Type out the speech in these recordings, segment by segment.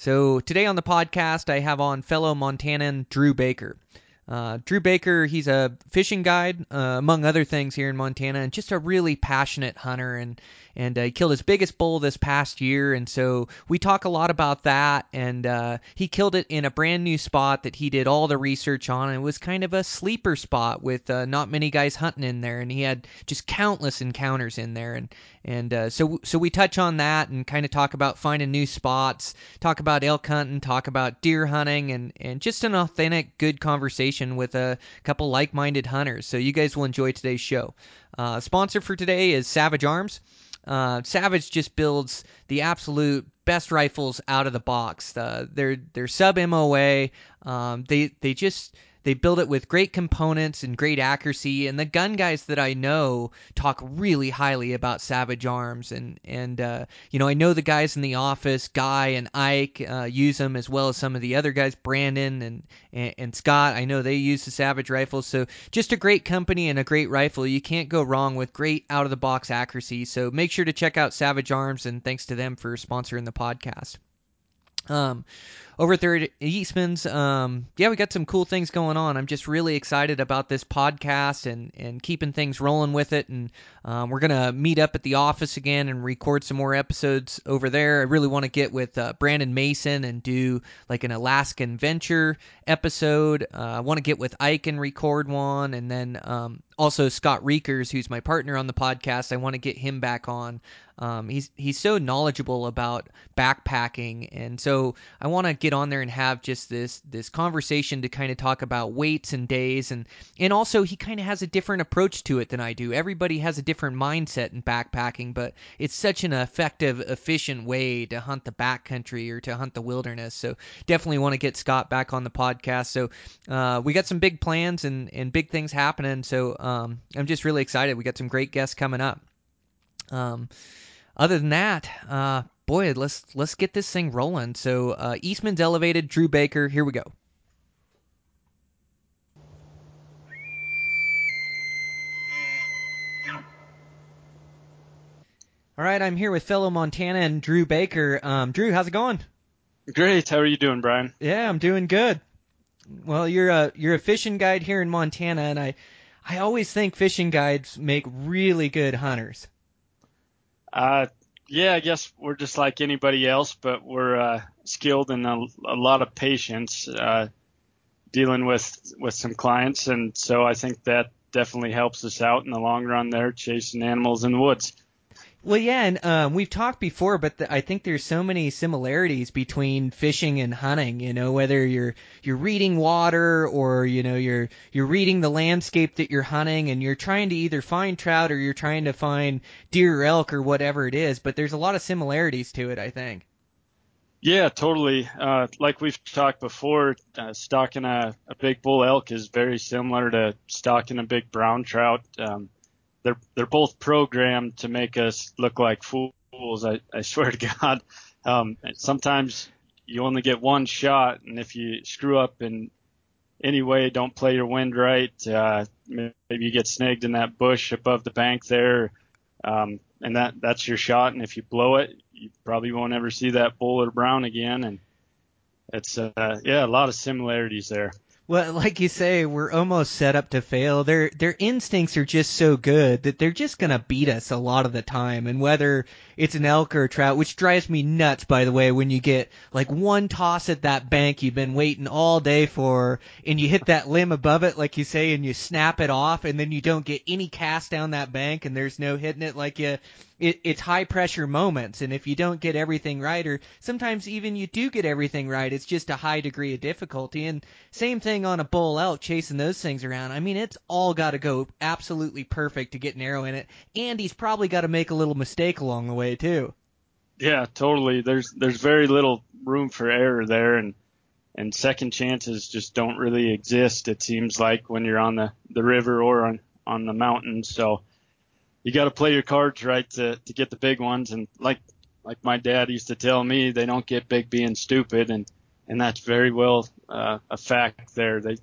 So today on the podcast, I have on fellow Montanan Drew Baker. Uh, Drew Baker, he's a fishing guide, uh, among other things here in Montana, and just a really passionate hunter. And and uh, he killed his biggest bull this past year, and so we talk a lot about that. And uh, he killed it in a brand new spot that he did all the research on. And it was kind of a sleeper spot with uh, not many guys hunting in there, and he had just countless encounters in there. And and uh, so so we touch on that and kind of talk about finding new spots, talk about elk hunting, talk about deer hunting, and and just an authentic, good conversation with a couple like-minded hunters. So you guys will enjoy today's show. Uh, sponsor for today is Savage Arms. Uh, Savage just builds the absolute best rifles out of the box. Uh, they're they're sub MOA. Um, they they just they build it with great components and great accuracy. And the gun guys that I know talk really highly about Savage Arms. And and uh, you know I know the guys in the office, Guy and Ike, uh, use them as well as some of the other guys, Brandon and, and and Scott. I know they use the Savage rifles. So just a great company and a great rifle. You can't go wrong with great out of the box accuracy. So make sure to check out Savage Arms. And thanks to them for sponsoring the podcast. Um, over at Third Eastman's, um, yeah, we got some cool things going on. I'm just really excited about this podcast and, and keeping things rolling with it. And um, we're gonna meet up at the office again and record some more episodes over there. I really want to get with uh, Brandon Mason and do like an Alaskan Venture episode. Uh, I want to get with Ike and record one, and then um, also Scott Reekers, who's my partner on the podcast. I want to get him back on. Um, he's he's so knowledgeable about backpacking, and so I want to get on there and have just this this conversation to kind of talk about weights and days, and and also he kind of has a different approach to it than I do. Everybody has a different mindset in backpacking, but it's such an effective, efficient way to hunt the backcountry or to hunt the wilderness. So definitely want to get Scott back on the podcast. So uh, we got some big plans and and big things happening. So um, I'm just really excited. We got some great guests coming up. Um, other than that, uh, boy, let's let's get this thing rolling. So uh, Eastman's elevated, Drew Baker. Here we go. All right, I'm here with fellow Montana and Drew Baker. Um, Drew, how's it going? Great. How are you doing, Brian? Yeah, I'm doing good. Well, you're a you're a fishing guide here in Montana, and I I always think fishing guides make really good hunters. Uh, yeah, I guess we're just like anybody else, but we're uh, skilled in a, a lot of patience uh, dealing with with some clients, and so I think that definitely helps us out in the long run. There, chasing animals in the woods. Well, yeah, and um, we've talked before, but the, I think there's so many similarities between fishing and hunting. You know, whether you're you're reading water or you know you're you're reading the landscape that you're hunting, and you're trying to either find trout or you're trying to find deer or elk or whatever it is. But there's a lot of similarities to it, I think. Yeah, totally. Uh, like we've talked before, uh, stalking a, a big bull elk is very similar to stalking a big brown trout. Um, they're they're both programmed to make us look like fools. I, I swear to God. Um, sometimes you only get one shot, and if you screw up in any way, don't play your wind right, uh, maybe you get snagged in that bush above the bank there, um, and that that's your shot. And if you blow it, you probably won't ever see that bull or brown again. And it's uh, yeah, a lot of similarities there. Well, like you say, we're almost set up to fail. Their their instincts are just so good that they're just gonna beat us a lot of the time. And whether it's an elk or a trout, which drives me nuts, by the way, when you get like one toss at that bank you've been waiting all day for, and you hit that limb above it, like you say, and you snap it off, and then you don't get any cast down that bank, and there's no hitting it like you. It, it's high pressure moments, and if you don't get everything right, or sometimes even you do get everything right, it's just a high degree of difficulty. And same thing on a bull elk, chasing those things around. I mean, it's all got to go absolutely perfect to get an arrow in it, and he's probably got to make a little mistake along the way too. Yeah, totally. There's there's very little room for error there, and and second chances just don't really exist. It seems like when you're on the the river or on on the mountain. So you got to play your cards right to to get the big ones. And like like my dad used to tell me, they don't get big being stupid, and and that's very well uh, a fact there. They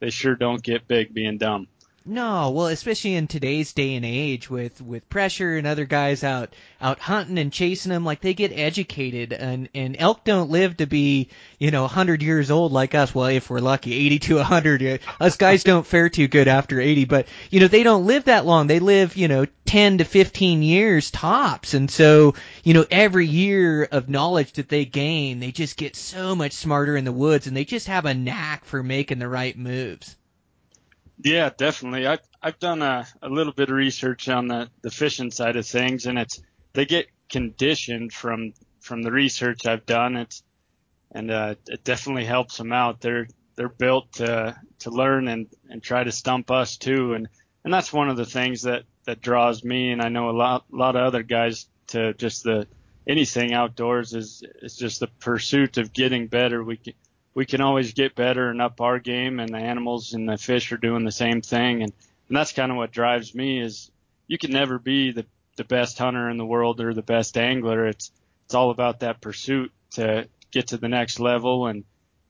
they sure don't get big being dumb. No, well, especially in today's day and age with with pressure and other guys out out hunting and chasing them, like they get educated and and elk don't live to be you know 100 years old like us. Well, if we're lucky, 80 to 100. Us guys don't fare too good after 80, but you know they don't live that long. They live you know 10 to 15 years tops, and so you know every year of knowledge that they gain, they just get so much smarter in the woods, and they just have a knack for making the right moves. Yeah, definitely. I've I've done a, a little bit of research on the, the fishing side of things, and it's they get conditioned from from the research I've done. It's and uh, it definitely helps them out. They're they're built to to learn and and try to stump us too, and and that's one of the things that that draws me, and I know a lot a lot of other guys to just the anything outdoors is is just the pursuit of getting better. We can, we can always get better and up our game and the animals and the fish are doing the same thing and, and that's kind of what drives me is you can never be the, the best hunter in the world or the best angler. It's it's all about that pursuit to get to the next level and,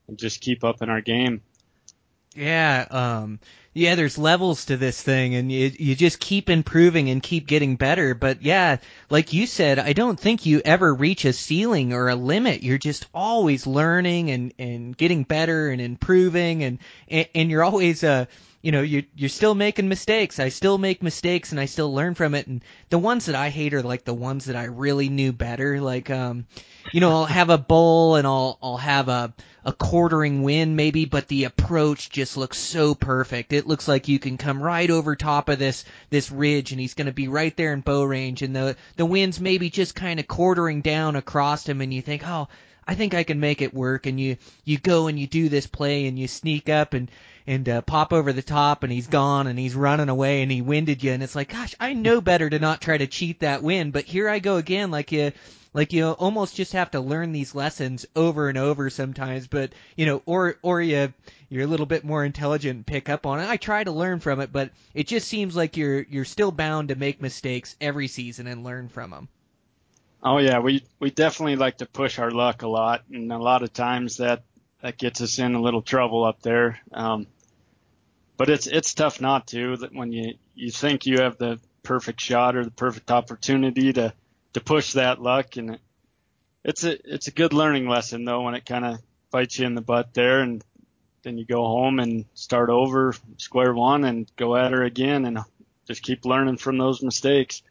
and just keep up in our game. Yeah, um yeah, there's levels to this thing and you you just keep improving and keep getting better, but yeah, like you said, I don't think you ever reach a ceiling or a limit. You're just always learning and and getting better and improving and and, and you're always uh you know, you you're still making mistakes. I still make mistakes and I still learn from it. And the ones that I hate are like the ones that I really knew better. Like, um, you know, I'll have a bull and I'll I'll have a a quartering wind maybe, but the approach just looks so perfect. It looks like you can come right over top of this this ridge and he's going to be right there in bow range and the the wind's maybe just kind of quartering down across him and you think, "Oh, I think I can make it work." And you you go and you do this play and you sneak up and and uh, pop over the top and he's gone and he's running away and he winded you and it's like gosh I know better to not try to cheat that wind but here I go again like you like you almost just have to learn these lessons over and over sometimes but you know or or you you're a little bit more intelligent and pick up on it I try to learn from it but it just seems like you're you're still bound to make mistakes every season and learn from them Oh yeah, we we definitely like to push our luck a lot, and a lot of times that that gets us in a little trouble up there. Um, but it's it's tough not to. That when you you think you have the perfect shot or the perfect opportunity to to push that luck, and it's a it's a good learning lesson though when it kind of bites you in the butt there, and then you go home and start over square one and go at her again, and just keep learning from those mistakes.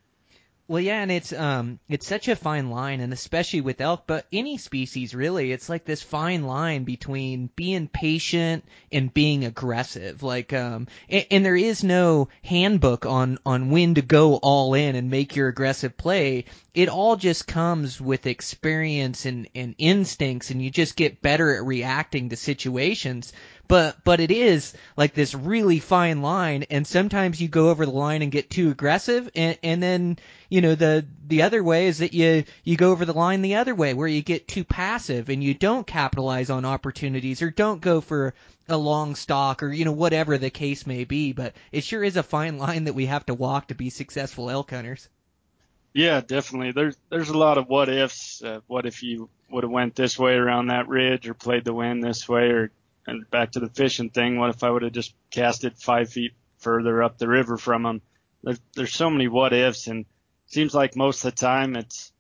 Well, yeah, and it's um it's such a fine line, and especially with elk, but any species really, it's like this fine line between being patient and being aggressive. Like um, and, and there is no handbook on on when to go all in and make your aggressive play. It all just comes with experience and and instincts, and you just get better at reacting to situations but but it is like this really fine line and sometimes you go over the line and get too aggressive and and then you know the the other way is that you you go over the line the other way where you get too passive and you don't capitalize on opportunities or don't go for a long stalk or you know whatever the case may be. But it sure is a fine line that we have to walk to be successful elk hunters. Yeah definitely. There's there's a lot of what ifs uh, what if you would have went this way around that ridge or played the wind this way or and back to the fishing thing, what if I would have just cast it five feet further up the river from them? There's, there's so many what ifs, and seems like most of the time it's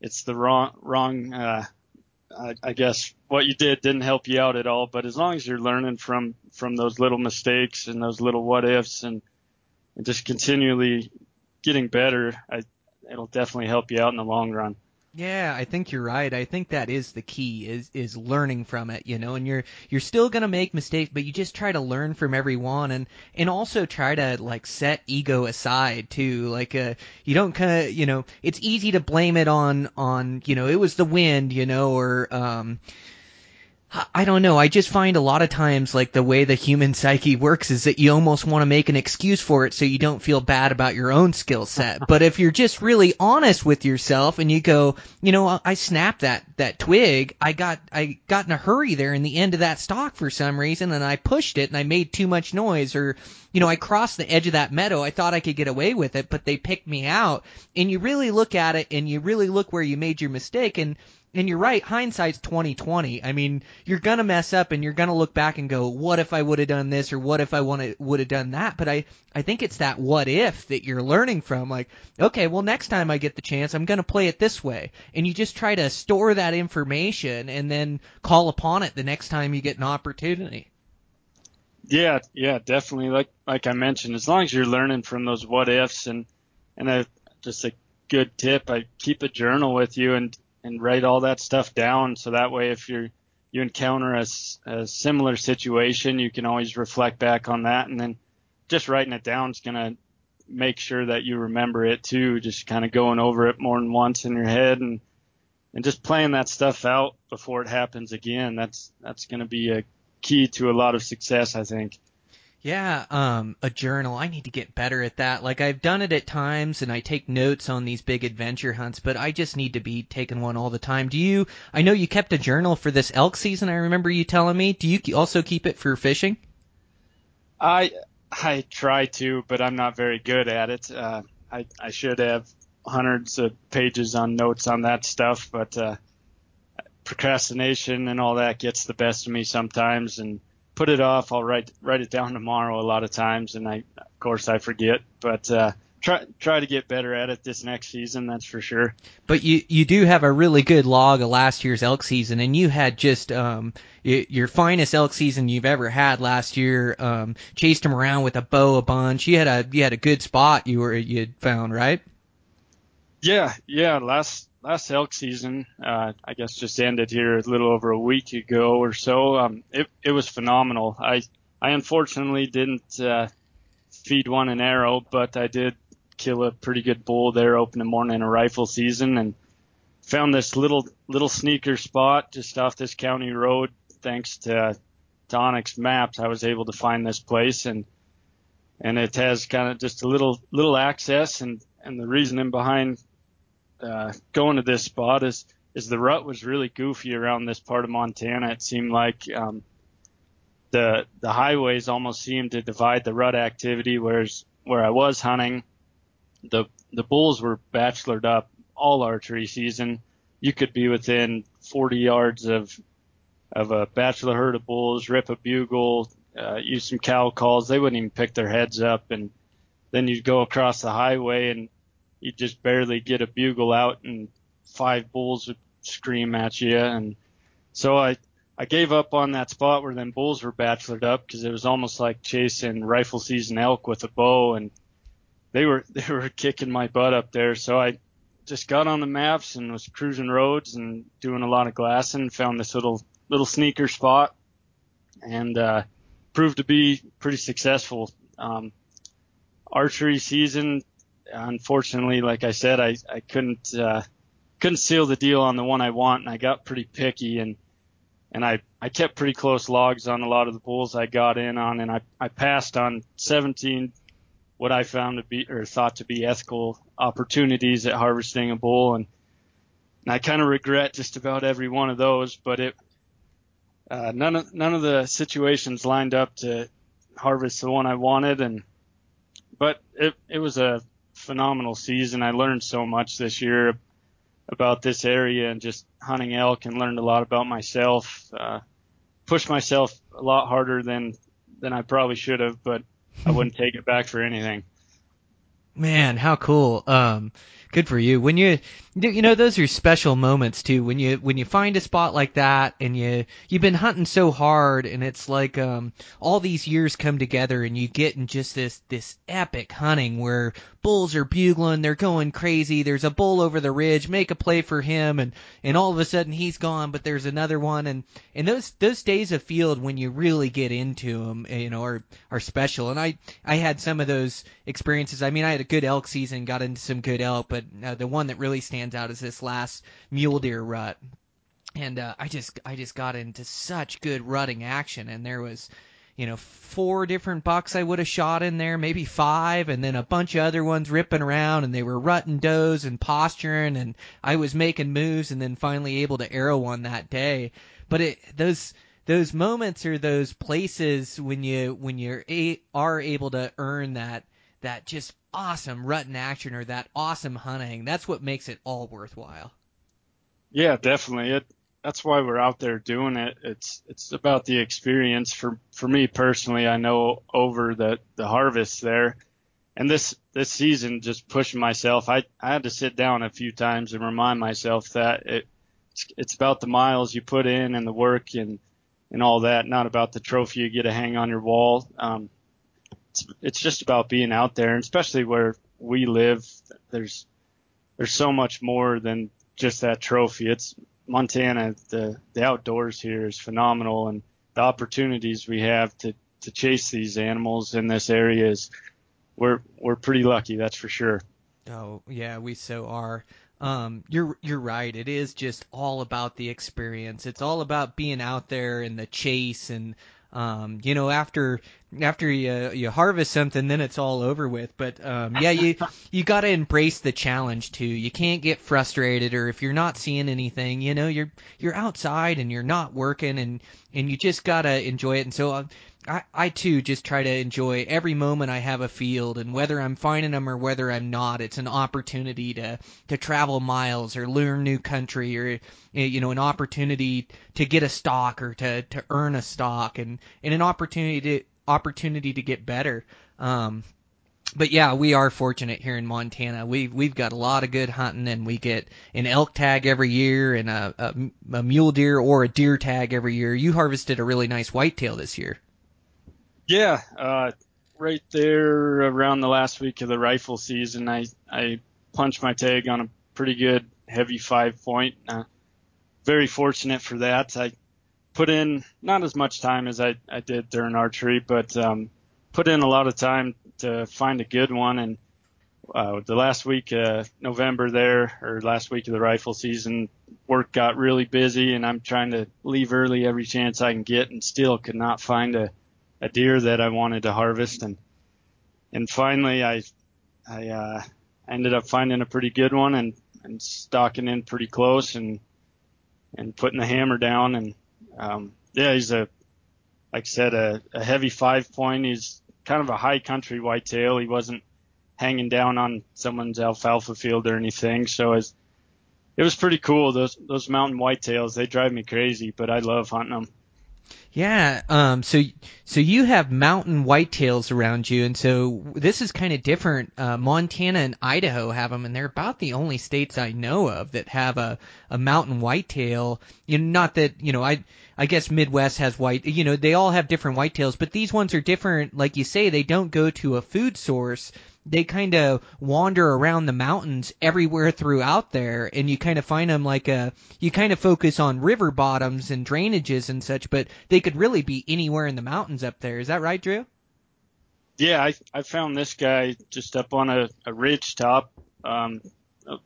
it's the wrong wrong. Uh, I, I guess what you did didn't help you out at all. But as long as you're learning from from those little mistakes and those little what ifs, and, and just continually getting better, I, it'll definitely help you out in the long run. Yeah, I think you're right. I think that is the key is is learning from it, you know, and you're you're still going to make mistakes, but you just try to learn from every one and and also try to like set ego aside too. Like uh you don't kind of, you know, it's easy to blame it on on, you know, it was the wind, you know, or um I don't know. I just find a lot of times, like the way the human psyche works is that you almost want to make an excuse for it so you don't feel bad about your own skill set. but if you're just really honest with yourself and you go, you know, I snapped that, that twig. I got, I got in a hurry there in the end of that stalk for some reason and I pushed it and I made too much noise or, you know, I crossed the edge of that meadow. I thought I could get away with it, but they picked me out. And you really look at it and you really look where you made your mistake and, and you're right, hindsight's 2020. I mean, you're gonna mess up and you're gonna look back and go, what if I would have done this or what if I would have done that? But I, I think it's that what if that you're learning from. Like, okay, well next time I get the chance, I'm gonna play it this way. And you just try to store that information and then call upon it the next time you get an opportunity. Yeah, yeah, definitely. Like, like I mentioned, as long as you're learning from those what ifs and, and a, just a good tip, I keep a journal with you and, and write all that stuff down. So that way if you're you encounter a, a similar situation you can always reflect back on that. And then just writing it down is going to make sure that you remember it too just kind of going over it more than once in your head and and just playing that stuff out before it happens again. That's that's going to be a key to a lot of success i think yeah, um, a journal. I need to get better at that. Like I've done it at times and I take notes on these big adventure hunts, but I just need to be taking one all the time. Do you, I know you kept a journal for this elk season. I remember you telling me. Do you also keep it for fishing? I, I try to, but I'm not very good at it. Uh, I, I should have hundreds of pages on notes on that stuff, but, uh, procrastination and all that gets the best of me sometimes and, put it off. I'll write write it down tomorrow a lot of times, and I of course I forget. But uh, try try to get better at it this next season. That's for sure. But you you do have a really good log of last year's elk season, and you had just um your finest elk season you've ever had last year. Um, chased him around with a bow a bunch. You had a you had a good spot you were you found right. Yeah, yeah. Last last elk season, uh, I guess just ended here a little over a week ago or so. Um, it, it was phenomenal. I, I unfortunately didn't, uh, feed one an arrow, but I did kill a pretty good bull there opening morning in a rifle season and found this little, little sneaker spot just off this county road. Thanks to, to onX maps, I was able to find this place and, and it has kind of just a little, little access and, and the reasoning behind uh, going to this spot is is the rut was really goofy around this part of Montana. It seemed like um, the the highways almost seemed to divide the rut activity, whereas where I was hunting, the the bulls were bachelored up all archery season. You could be within 40 yards of of a bachelor herd of bulls, rip a bugle, uh, use some cow calls. They wouldn't even pick their heads up, and then you'd go across the highway and you just barely get a bugle out and five bulls would scream at you. And so I, I gave up on that spot where them bulls were bachelored up because it was almost like chasing rifle season elk with a bow and they were, they were kicking my butt up there. So I just got on the maps and was cruising roads and doing a lot of glassing, found this little, little sneaker spot and, uh, proved to be pretty successful. Um, archery season unfortunately, like I said, I, I couldn't, uh, couldn't seal the deal on the one I want and I got pretty picky and, and I, I kept pretty close logs on a lot of the bulls I got in on and I, I passed on 17 what I found to be or thought to be ethical opportunities at harvesting a bull and, and I kind of regret just about every one of those, but it, uh, none of, none of the situations lined up to harvest the one I wanted and, but it, it was a phenomenal season. I learned so much this year about this area and just hunting elk and learned a lot about myself. Uh, pushed myself a lot harder than than I probably should have, but I wouldn't take it back for anything. Man, how cool. Um, good for you. When you, you know, those are special moments too. When you, when you find a spot like that and you, you've been hunting so hard and it's like, um, all these years come together and you get in just this, this epic hunting where bulls are bugling, they're going crazy. There's a bull over the ridge, make a play for him, and and all of a sudden he's gone, but there's another one, and and those those days of field when you really get into them, you know, are are special. And I I had some of those experiences. I mean, I had a good elk season, got into some good elk, but uh, the one that really stands out is this last mule deer rut and uh, I just I just got into such good rutting action, and there was you know, four different bucks I would have shot in there, maybe five, and then a bunch of other ones ripping around, and they were rutting does and posturing, and I was making moves, and then finally able to arrow one that day. But it those those moments are those places when you when you're a, are able to earn that that just awesome rutting action or that awesome hunting. That's what makes it all worthwhile. Yeah, definitely. It that's why we're out there doing it. It's it's about the experience for for me personally. I know over the the harvest there, and this this season just pushing myself. I I had to sit down a few times and remind myself that it it's, about the miles you put in and the work and and all that, not about the trophy you get to hang on your wall. Um, it's it's just about being out there, and especially where we live. There's there's so much more than just that trophy. It's Montana, the the outdoors here is phenomenal, and the opportunities we have to to chase these animals in this area is we're we're pretty lucky, that's for sure. Oh yeah, we so are. Um, you're you're right. It is just all about the experience. It's all about being out there in the chase and um, you know, after after you you harvest something, then it's all over with. But um, yeah, you you got to embrace the challenge too. You can't get frustrated, or if you're not seeing anything, you know, you're you're outside and you're not working, and and you just gotta enjoy it. And so uh, I, I too just try to enjoy every moment I have a field, and whether I'm finding them or whether I'm not, it's an opportunity to to travel miles or learn new country, or you know, an opportunity to get a stock or to to earn a stock, and and an opportunity to opportunity to get better. Um, but yeah, we are fortunate here in Montana. We've we've got a lot of good hunting, and we get an elk tag every year, and a, a, a mule deer or a deer tag every year. You harvested a really nice whitetail this year. Yeah, uh, right there around the last week of the rifle season, I I punched my tag on a pretty good heavy five point. Uh, very fortunate for that. I put in not as much time as I, I did during archery, but um, put in a lot of time to find a good one. And uh, the last week November there, or last week of the rifle season, work got really busy, and I'm trying to leave early every chance I can get, and still could not find a a deer that I wanted to harvest and and finally I I uh, ended up finding a pretty good one and and stalking in pretty close and and putting the hammer down and um, yeah he's a like I said a, a heavy five point. He's kind of a high country whitetail. He wasn't hanging down on someone's alfalfa field or anything so as it was pretty cool. Those those mountain whitetails they drive me crazy but I love hunting them yeah. Um. So so you have mountain whitetails around you, and so this is kind of different. Uh, Montana and Idaho have them, and they're about the only states I know of that have a a mountain whitetail. You know, not that you know I. I guess Midwest has white, you know, they all have different whitetails, but these ones are different. Like you say, they don't go to a food source they kind of wander around the mountains everywhere throughout there and you kind of find them like a you kind of focus on river bottoms and drainages and such but they could really be anywhere in the mountains up there. Is that right drew? Yeah i i found this guy just up on a, a ridge top um a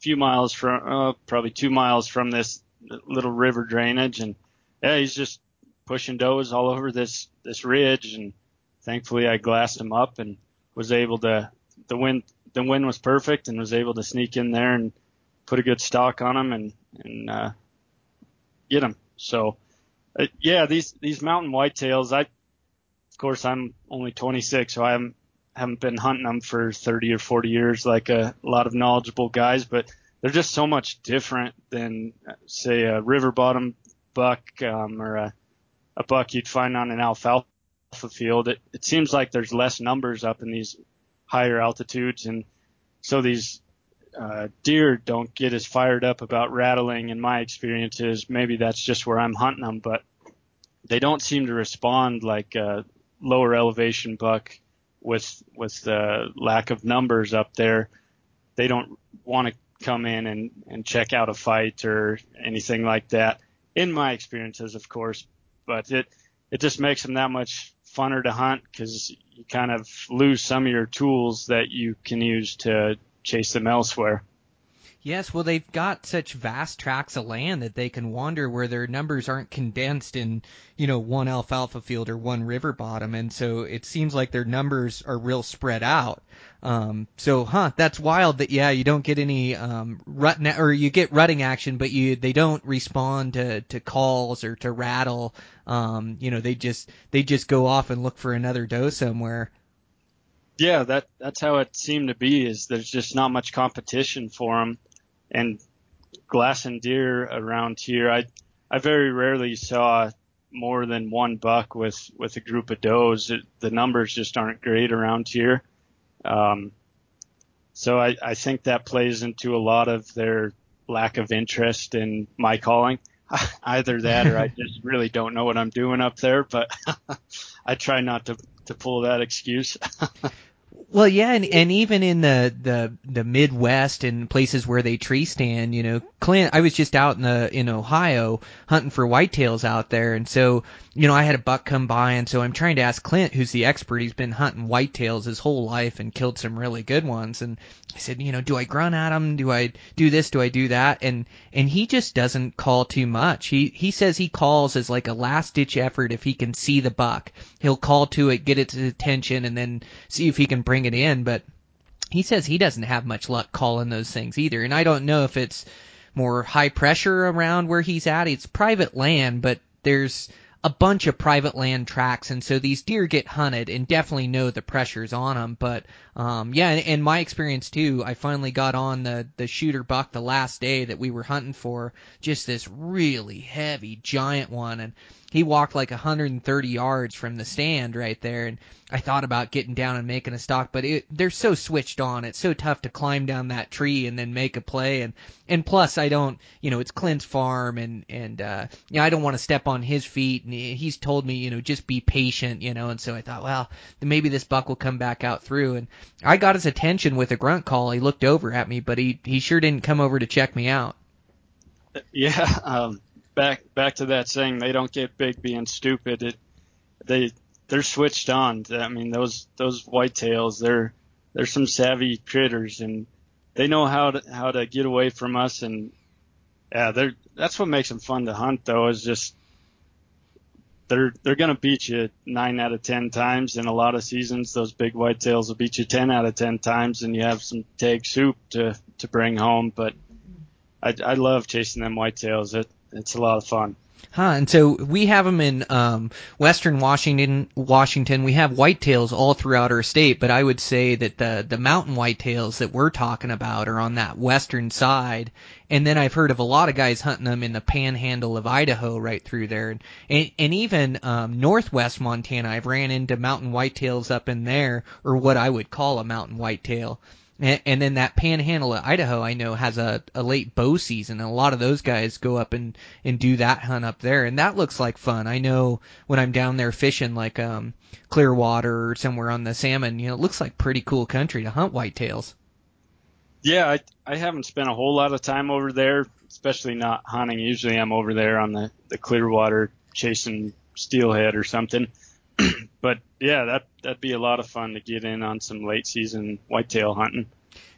few miles from uh, probably two miles from this little river drainage. And yeah he's just pushing does all over this this ridge. And thankfully i glassed him up and was able to the wind the wind was perfect and was able to sneak in there and put a good stock on him and and uh, get him. So uh, yeah, these these mountain whitetails, I of course I'm only 26, so I haven't been hunting them for 30 or 40 years like a, lot of knowledgeable guys, but they're just so much different than say a river bottom buck um, or a, a buck you'd find on an alfalfa field, it, it seems like there's less numbers up in these higher altitudes, and so these uh, deer don't get as fired up about rattling. In my experiences, maybe that's just where I'm hunting them, but they don't seem to respond like a lower elevation buck with with the lack of numbers up there. They don't want to come in and, and check out a fight or anything like that. In my experiences, of course, but it it just makes them that much funner to hunt because you kind of lose some of your tools that you can use to chase them elsewhere. Yes, well, they've got such vast tracts of land that they can wander where their numbers aren't condensed in, you know, one alfalfa field or one river bottom, and so it seems like their numbers are real spread out. Um, so, huh, that's wild that yeah, you don't get any um, rut or you get rutting action, but you they don't respond to to calls or to rattle. Um, you know, they just they just go off and look for another doe somewhere. Yeah, that that's how it seemed to be. Is there's just not much competition for them and glass and deer around here, I I very rarely saw more than one buck with with a group of does. It, the numbers just aren't great around here. Um, so I, I think that plays into a lot of their lack of interest in my calling. Either that or I just really don't know what I'm doing up there, but I try not to, to pull that excuse. Well, yeah, and, and even in the, the the Midwest and places where they tree stand, you know, Clint. I was just out in the in Ohio hunting for whitetails out there, and so you know I had a buck come by, and so I'm trying to ask Clint, who's the expert. He's been hunting whitetails his whole life and killed some really good ones, and I said, you know, do I grunt at him? Do I do this? Do I do that? And and he just doesn't call too much. He he says he calls as like a last ditch effort if he can see the buck. He'll call to it, get its attention, and then see if he can bring it in. But he says he doesn't have much luck calling those things either. And I don't know if it's more high pressure around where he's at. It's private land, but there's a bunch of private land tracks, and so these deer get hunted and definitely know the pressure's on them. But um, yeah, and, and my experience too, I finally got on the the shooter buck the last day that we were hunting for, just this really heavy giant one, and he walked like 130 yards from the stand right there, and I thought about getting down and making a stalk, but it, they're so switched on. It's so tough to climb down that tree and then make a play, and and plus I don't, you know, it's Clint's farm, and and uh, you know, I don't want to step on his feet, and he's told me, you know, just be patient, you know, and so I thought, well, maybe this buck will come back out through, and I got his attention with a grunt call. He looked over at me, but he he sure didn't come over to check me out. Yeah, um, back back to that saying they don't get big being stupid. It, they they're switched on. I mean those those whitetails they're they're some savvy critters and they know how to how to get away from us and yeah they're that's what makes them fun to hunt though is just they're they're gonna beat you nine out of ten times in a lot of seasons. Those big whitetails will beat you ten out of ten times, and you have some tag soup to to bring home. But I I love chasing them whitetails. It it's a lot of fun. Huh, and so we have them in um, western Washington. Washington, we have whitetails all throughout our state, but I would say that the the mountain whitetails that we're talking about are on that western side. And then I've heard of a lot of guys hunting them in the panhandle of Idaho, right through there, and and, even um, northwest Montana. I've ran into mountain whitetails up in there, or what I would call a mountain whitetail. And, and then that panhandle of Idaho, I know, has a, a late bow season, and a lot of those guys go up and, and do that hunt up there, and that looks like fun. I know when I'm down there fishing, like um, Clearwater or somewhere on the salmon, you know, it looks like pretty cool country to hunt whitetails. Yeah, I I haven't spent a whole lot of time over there, especially not hunting. Usually I'm over there on the the Clearwater chasing steelhead or something. but yeah, that that'd be a lot of fun to get in on some late season whitetail hunting.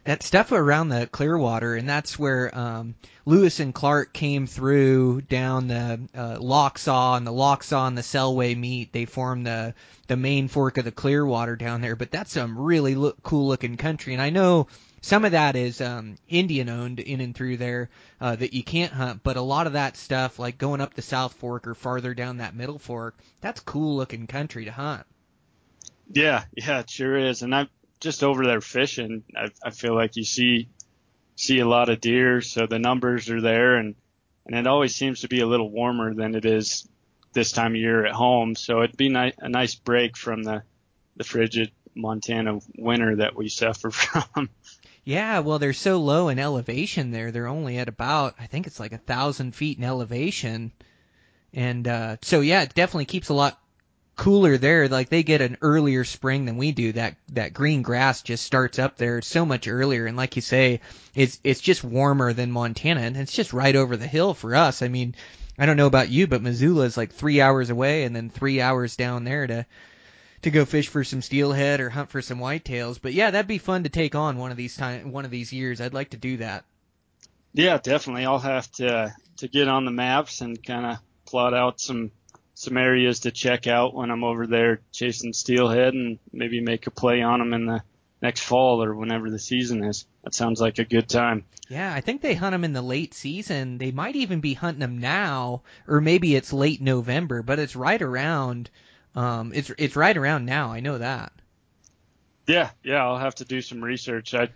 That stuff around the Clearwater, and that's where um, Lewis and Clark came through down the uh, Lochsa and the Lochsa and the Selway meet. They form the the main fork of the Clearwater down there. But that's some really cool looking country, and I know some of that is um, Indian owned in and through there uh, that you can't hunt, but a lot of that stuff, like going up the South Fork or farther down that Middle Fork, that's cool looking country to hunt. Yeah, yeah, it sure is. And I'm just over there fishing. I, I feel like you see see a lot of deer, so the numbers are there, and and it always seems to be a little warmer than it is this time of year at home. So it'd be ni- a nice break from the the frigid Montana winter that we suffer from. Yeah, well, they're so low in elevation there. They're only at about, I think it's like a thousand feet in elevation, and uh, so yeah, it definitely keeps a lot cooler there. Like they get an earlier spring than we do. That that green grass just starts up there so much earlier, and like you say, it's it's just warmer than Montana, and it's just right over the hill for us. I mean, I don't know about you, but Missoula is like three hours away, and then three hours down there to to go fish for some steelhead or hunt for some whitetails. But yeah, that'd be fun to take on one of these time one of these years. I'd like to do that. Yeah, definitely. I'll have to to get on the maps and kind of plot out some some areas to check out when I'm over there chasing steelhead and maybe make a play on them in the next fall or whenever the season is. That sounds like a good time. Yeah, I think they hunt them in the late season. They might even be hunting them now, or maybe it's late November, but it's right around. Um, it's it's right around now. I know that. Yeah, yeah. I'll have to do some research. I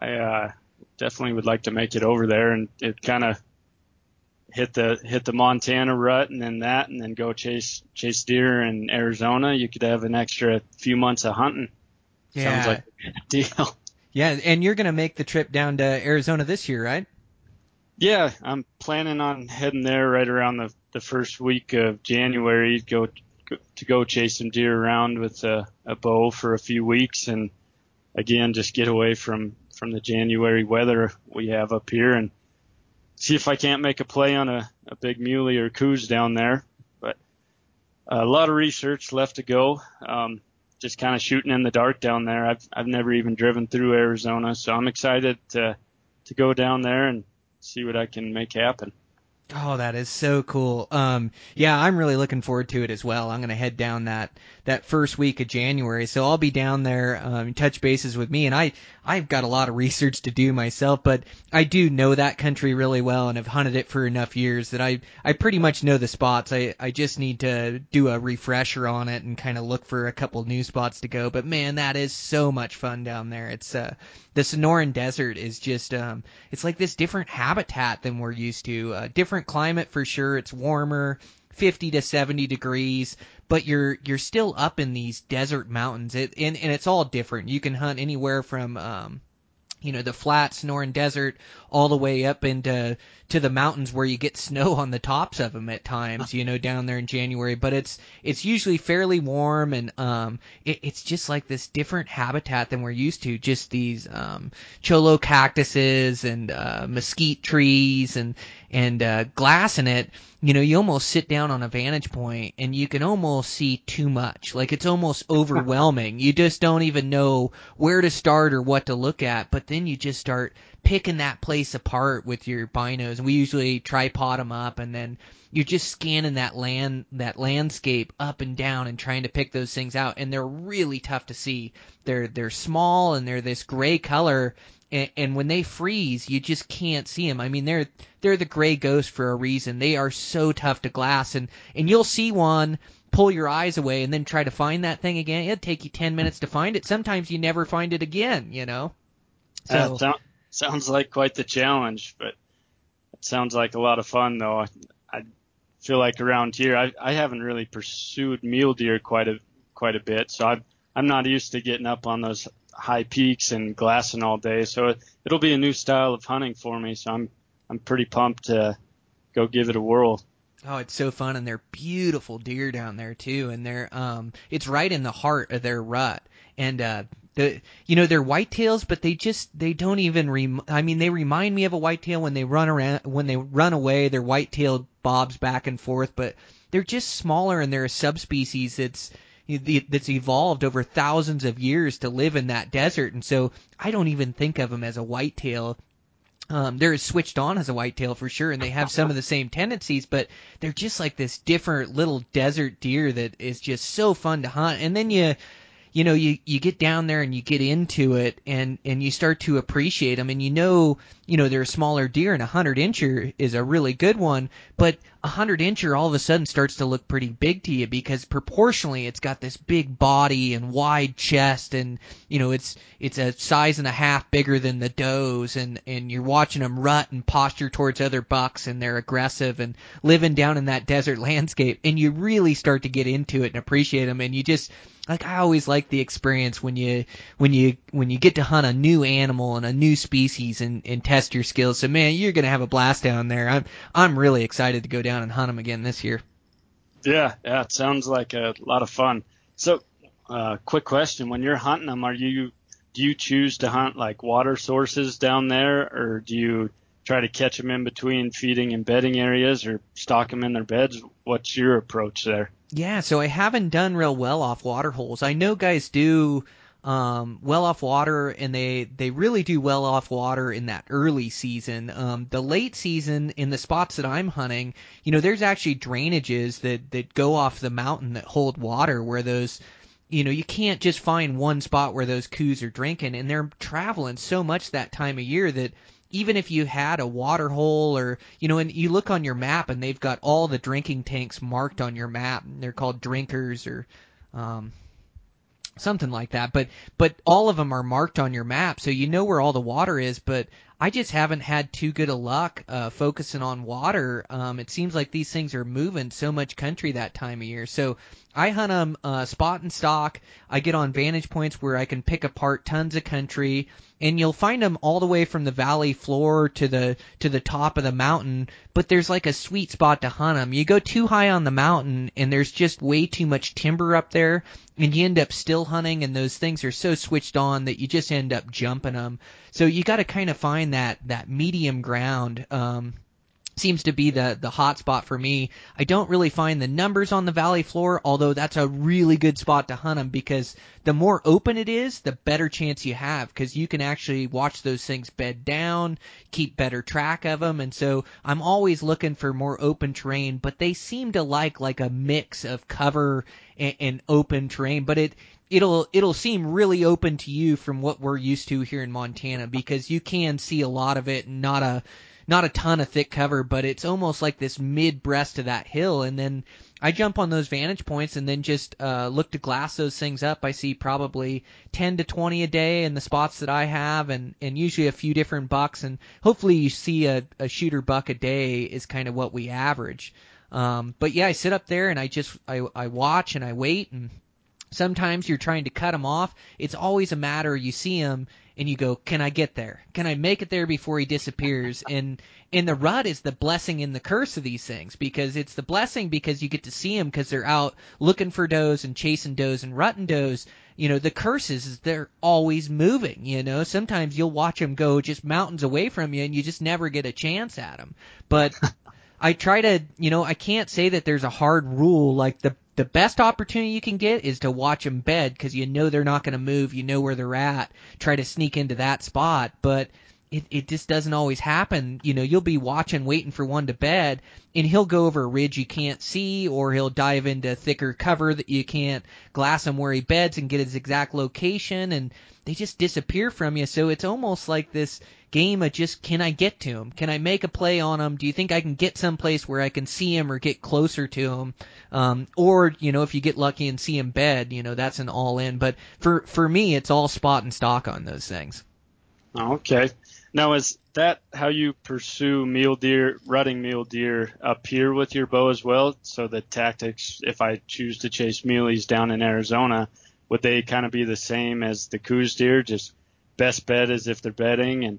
I uh, definitely would like to make it over there and it kind of hit the hit the Montana rut and then that and then go chase chase deer in Arizona. You could have an extra few months of hunting. Yeah. Sounds like a deal. Yeah, and you're gonna make the trip down to Arizona this year, right? Yeah, I'm planning on heading there right around the the first week of January. Go to go chase some deer around with a, a bow for a few weeks, and again just get away from from the January weather we have up here, and see if I can't make a play on a, a big muley or Coues down there. But a lot of research left to go. Um, just kind of shooting in the dark down there. I've I've never even driven through Arizona, so I'm excited to to go down there and see what I can make happen. Oh, that is so cool. Um, yeah, I'm really looking forward to it as well. I'm gonna head down that that first week of January, so I'll be down there, um, touch bases with me, and I I've got a lot of research to do myself, but I do know that country really well and have hunted it for enough years that I I pretty much know the spots. I I just need to do a refresher on it and kind of look for a couple new spots to go. But man, that is so much fun down there. It's uh the Sonoran Desert is just um it's like this different habitat than we're used to. Uh, different climate for sure. It's warmer. 50 to 70 degrees, but you're you're still up in these desert mountains. It and, and it's all different. You can hunt anywhere from um you know the flat Sonoran Desert all the way up into to the mountains where you get snow on the tops of them at times. You know down there in January, but it's it's usually fairly warm and um it, it's just like this different habitat than we're used to. Just these um cholla cactuses and uh, mesquite trees and and uh, glass in it. You know, you almost sit down on a vantage point and you can almost see too much. Like it's almost overwhelming. You just don't even know where to start or what to look at. But then you just start picking that place apart with your binos. And we usually tripod them up and then you're just scanning that land, that landscape up and down and trying to pick those things out. And they're really tough to see. They're, they're small and they're this gray color and, and when they freeze, you just can't see them. I mean, they're they're the gray ghost for a reason. They are so tough to glass, and and you'll see one pull your eyes away and then try to find that thing again. It'll take you ten minutes to find it. Sometimes you never find it again. You know. So That sound, sounds like quite the challenge, but it sounds like a lot of fun though. I, I feel like around here, I, I haven't really pursued mule deer quite a quite a bit, so I've, I'm not used to getting up on those high peaks and glassing all day. So it, it'll be a new style of hunting for me. So I'm I'm pretty pumped to go give it a whirl. Oh, it's so fun, and they're beautiful deer down there too, and they're um, it's right in the heart of their rut, and uh, the you know they're whitetails, but they just they don't even rem- I mean they remind me of a whitetail when they run around when they run away, they're white-tailed bobs back and forth, but they're just smaller and they're a subspecies that's that's evolved over thousands of years to live in that desert, and so I don't even think of them as a whitetail. Um, they're switched on as a whitetail for sure, and they have some of the same tendencies, but they're just like this different little desert deer that is just so fun to hunt. And then you, you know, you you get down there and you get into it, and and you start to appreciate them, and you know, you know, they're a smaller deer, and a hundred incher is a really good one, but a hundred incher all of a sudden starts to look pretty big to you because proportionally it's got this big body and wide chest and you know it's it's a size and a half bigger than the does and and you're watching them rut and posture towards other bucks and they're aggressive and living down in that desert landscape and you really start to get into it and appreciate them and you just like I always like the experience when you when you when you get to hunt a new animal and a new species and and test your skills. So man, you're gonna have a blast down there. I'm I'm really excited to go down and hunt them again this year. Yeah, yeah, it sounds like a lot of fun. So, uh, quick question: When you're hunting them, are you do you choose to hunt like water sources down there, or do you try to catch them in between feeding and bedding areas, or stock them in their beds? What's your approach there? Yeah, so I haven't done real well off water holes. I know guys do um, well off water, and they they really do well off water in that early season. Um, the late season in the spots that I'm hunting, you know, there's actually drainages that that go off the mountain that hold water where those you know, you can't just find one spot where those Coues are drinking, and they're traveling so much that time of year that even if you had a water hole or you know, and you look on your map and they've got all the drinking tanks marked on your map, and they're called drinkers or um, something like that. But but all of them are marked on your map, so you know where all the water is. But I just haven't had too good a luck uh, focusing on water. Um, it seems like these things are moving so much country that time of year. So I hunt them uh, spot and stalk. I get on vantage points where I can pick apart tons of country, and you'll find them all the way from the valley floor to the to the top of the mountain. But there's like a sweet spot to hunt them. You go too high on the mountain, and there's just way too much timber up there, and you end up still hunting, and those things are so switched on that you just end up jumping them. So you got to kind of find that that medium ground. Um, seems to be the the hot spot for me. I don't really find the numbers on the valley floor, although that's a really good spot to hunt them because the more open it is, the better chance you have because you can actually watch those things bed down, keep better track of them, and so I'm always looking for more open terrain. But they seem to like like a mix of cover and, and open terrain, but it it'll it'll seem really open to you from what we're used to here in Montana because you can see a lot of it and not a not a ton of thick cover, but it's almost like this mid breast of that hill. And then I jump on those vantage points and then just uh, look to glass those things up. I see probably 10 to 20 a day in the spots that I have, and and usually a few different bucks. And hopefully you see a, a shooter buck a day is kind of what we average. Um, but yeah, I sit up there and I just I I watch and I wait and Sometimes you're trying to cut them off. It's always a matter you see him and you go, "Can I get there? Can I make it there before he disappears?" and and the rut is the blessing and the curse of these things because it's the blessing because you get to see them because they're out looking for does and chasing does and rutting does. You know, the curse is, is they're always moving. You know, sometimes you'll watch them go just mountains away from you and you just never get a chance at them. But I try to, you know, I can't say that there's a hard rule like the the best opportunity you can get is to watch them bed because you know they're not going to move. You know where they're at. Try to sneak into that spot, but it it just doesn't always happen. You know, you'll be watching, waiting for one to bed, and he'll go over a ridge you can't see, or he'll dive into thicker cover that you can't glass him where he beds and get his exact location, and they just disappear from you. So it's almost like this game of just can I get to him? Can I make a play on him? Do you think I can get someplace where I can see him or get closer to him? Um, or you know, if you get lucky and see him bed, you know, that's an all in. But for for me, it's all spot and stalk on those things. Okay. Now, is that how you pursue mule deer, rutting mule deer up here with your bow as well? So the tactics, if I choose to chase muleys down in Arizona, would they kind of be the same as the Coues deer? Just best bet is if they're bedding and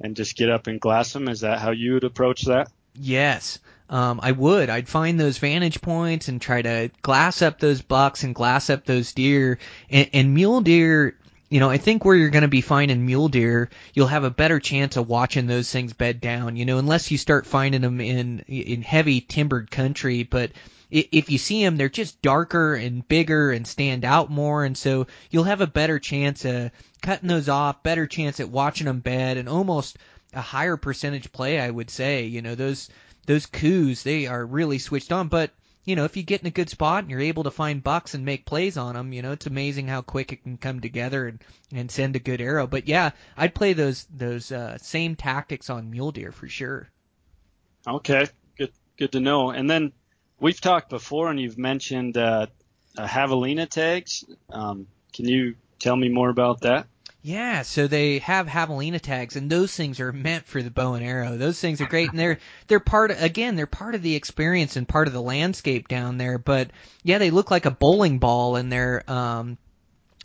and just get up and glass them. Is that how you would approach that? Yes. Um, I would. I'd find those vantage points and try to glass up those bucks and glass up those deer. And, and mule deer, you know, I think where you're going to be finding mule deer, you'll have a better chance of watching those things bed down. You know, unless you start finding them in in heavy timbered country, but if you see them, they're just darker and bigger and stand out more, and so you'll have a better chance of cutting those off, better chance at watching them bed, and almost a higher percentage play, I would say. You know, those those Coues, they are really switched on, but you know, if you get in a good spot and you're able to find bucks and make plays on them, you know, it's amazing how quick it can come together and and send a good arrow. But yeah, I'd play those those uh, same tactics on mule deer for sure. Okay, good good to know. And then we've talked before, and you've mentioned uh, uh, javelina tags. Um, can you tell me more about that? Yeah, so they have javelina tags, and those things are meant for the bow and arrow. Those things are great, and they're they're part of, again they're part of the experience and part of the landscape down there. But yeah, they look like a bowling ball, and they're um,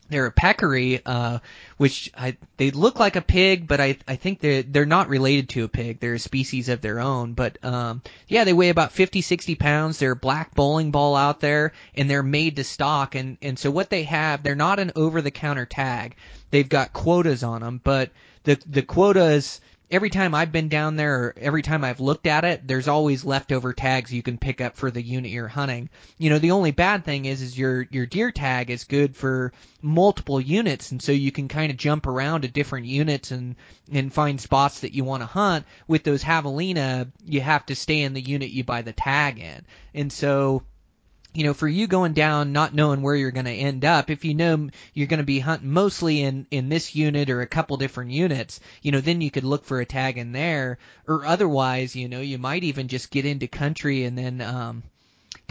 they're a peccary, uh, which I, they look like a pig, but I, I think they're, they're not related to a pig. They're a species of their own. But, um, yeah, they weigh about 50, 60 pounds. They're a black bowling ball out there, and they're made to stock. And, and so what they have, they're not an over the counter tag. They've got quotas on them, but the, the quotas, every time I've been down there, or every time I've looked at it, there's always leftover tags you can pick up for the unit you're hunting. You know, the only bad thing is, is your your deer tag is good for multiple units, and so you can kind of jump around to different units and and find spots that you want to hunt. With those javelina, you have to stay in the unit you buy the tag in, and so you know, for you going down not knowing where you're going to end up, if you know you're going to be hunting mostly in in this unit or a couple different units, you know, then you could look for a tag in there, or otherwise, you know, you might even just get into country and then, um,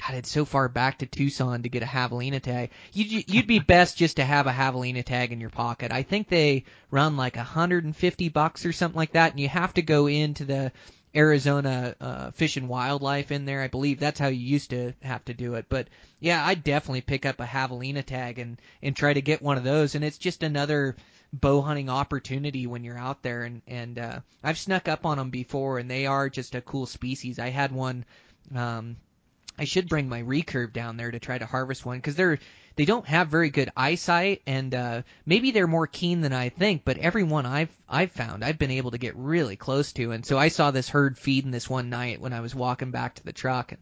God, it's so far back to Tucson to get a javelina tag. You'd you'd be best just to have a javelina tag in your pocket. I think they run like 150 bucks or something like that, and you have to go into the Arizona uh, Fish and Wildlife in there. I believe that's how you used to have to do it. But yeah, I'd definitely pick up a javelina tag and and try to get one of those. And it's just another bow hunting opportunity when you're out there. And and uh, I've snuck up on them before, and they are just a cool species. I had one. Um, I should bring my recurve down there to try to harvest one because they're they don't have very good eyesight and uh maybe they're more keen than I think, but every one I've I've found I've been able to get really close to and so I saw this herd feeding this one night when I was walking back to the truck and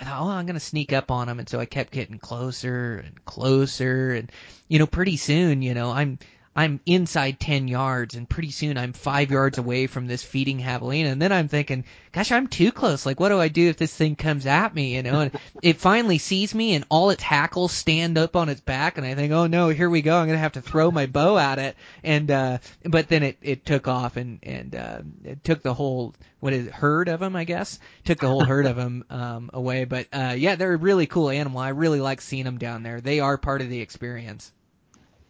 I thought, oh, I'm gonna sneak up on them, and so I kept getting closer and closer, and you know, pretty soon, you know, I'm I'm inside 10 yards and pretty soon I'm 5 yards away from this feeding javelina. And then I'm thinking gosh I'm too close. Like what do I do if this thing comes at me you know? And it finally sees me and all its hackles stand up on its back and I think oh no here we go. I'm going to have to throw my bow at it. And uh but then it it took off and and uh it took the whole what is it, herd of them I guess? Took the whole herd of them um away. But uh yeah they're a really cool animal. I really like seeing them down there. They are part of the experience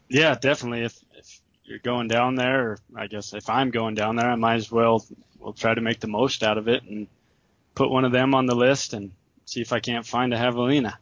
Yeah, definitely. If if you're going down there, or I guess if I'm going down there, I might as well we'll try to make the most out of it and put one of them on the list and see if I can't find a javelina.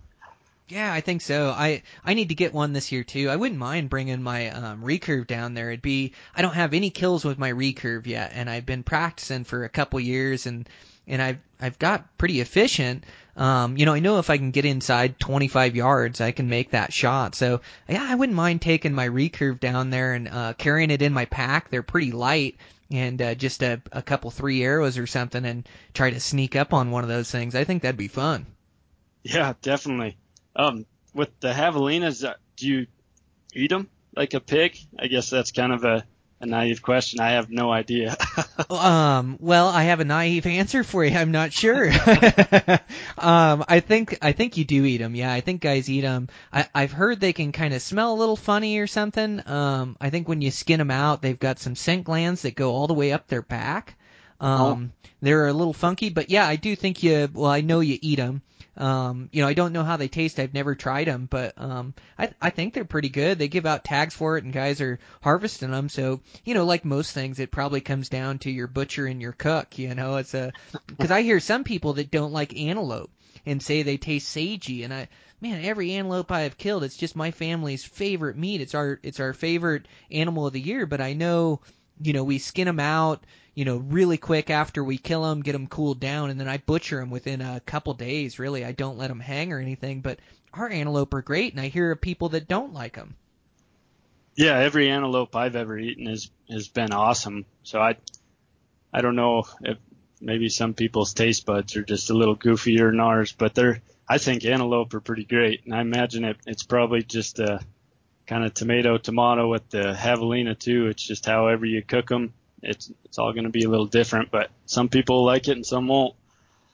Yeah, I think so. I I need to get one this year too. I wouldn't mind bringing my um, recurve down there. It'd be I don't have any kills with my recurve yet, and I've been practicing for a couple years, and and I've I've got pretty efficient. Um, you know, I know if I can get inside 25 yards, I can make that shot. So yeah, I wouldn't mind taking my recurve down there and uh, carrying it in my pack. They're pretty light, and uh, just a, a couple three arrows or something, and try to sneak up on one of those things. I think that'd be fun. Yeah, definitely. Um, with the javelinas, uh, do you eat them like a pig? I guess that's kind of a, a naive question. I have no idea. Um, well, I have a naive answer for you. I'm not sure. um, I think I think you do eat them. Yeah, I think guys eat them. I, I've heard they can kind of smell a little funny or something. Um, I think when you skin them out, they've got some scent glands that go all the way up their back. Um, they're a little funky, but yeah, I do think you. Well, I know you eat them. Um, you know, I don't know how they taste. I've never tried them, but um, I I think they're pretty good. They give out tags for it, and guys are harvesting them. So you know, like most things, it probably comes down to your butcher and your cook. You know, it's a because I hear some people that don't like antelope and say they taste sagey, and I man, every antelope I have killed, it's just my family's favorite meat. It's our it's our favorite animal of the year. But I know, you know, we skin them out, you know, really quick after we kill them, get them cooled down, and then I butcher them within a couple days. Really, I don't let them hang or anything. But our antelope are great, and I hear of people that don't like them. yeah, every antelope I've ever eaten has has been awesome. So I I don't know if maybe some people's taste buds are just a little goofier than ours, but they're I think antelope are pretty great, and I imagine it it's probably just a kind of tomato tomato with the javelina too. It's just however you cook them, it's it's all going to be a little different, but some people like it and some won't.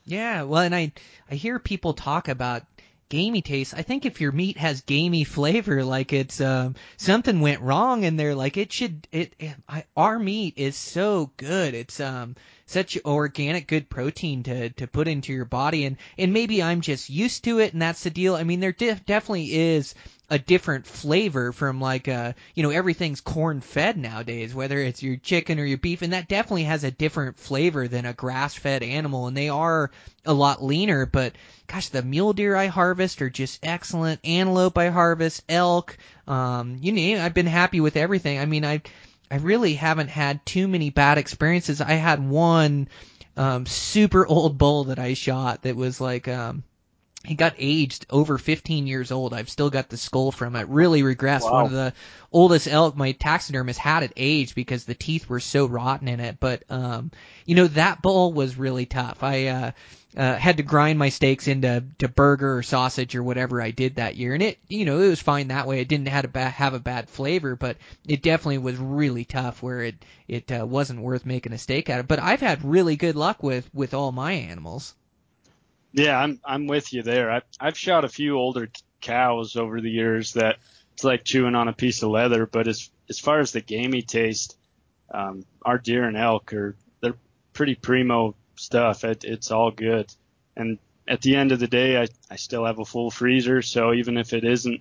Yeah, well, and I I hear people talk about gamey taste. I think if your meat has gamey flavor, like it's um, something went wrong in there, like it should. It, it I, our meat is so good. It's um such organic good protein to to put into your body, and and maybe I'm just used to it, and that's the deal. I mean, there def- definitely is a different flavor from like uh you know everything's corn fed nowadays whether it's your chicken or your beef. And that definitely has a different flavor than a grass fed animal. And they are a lot leaner but gosh the mule deer I harvest are just excellent. Antelope I harvest elk um you know I've been happy with everything. I mean I I really haven't had too many bad experiences. I had one um super old bull that I shot that was like um he got aged over 15 years old. I've still got the skull from it. Really regressed. Wow. One of the oldest elk my taxidermist had it aged because the teeth were so rotten in it. But um, you know that bull was really tough. I uh, uh, had to grind my steaks into to burger or sausage or whatever I did that year, and it you know it was fine that way. It didn't have a bad, have a bad flavor, but it definitely was really tough where it it uh, wasn't worth making a steak out of. But I've had really good luck with with all my animals. Yeah, I'm I'm with you there. I've I've shot a few older cows over the years that it's like chewing on a piece of leather. But as as far as the gamey taste, um, our deer and elk are they're pretty primo stuff. It, it's all good. And at the end of the day, I I still have a full freezer, so even if it isn't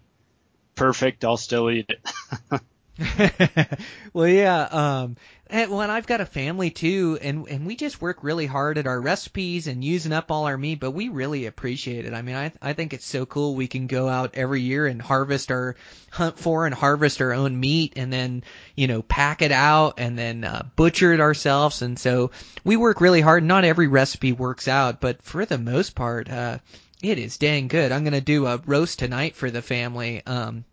perfect, I'll still eat it. well, yeah. Um, and, well, and I've got a family too, and and we just work really hard at our recipes and using up all our meat, but we really appreciate it. I mean, I I think it's so cool. We can go out every year and harvest our hunt for and harvest our own meat, and then you know pack it out and then uh, butcher it ourselves. And so we work really hard. Not every recipe works out, but for the most part, uh, it is dang good. I'm gonna do a roast tonight for the family. Um,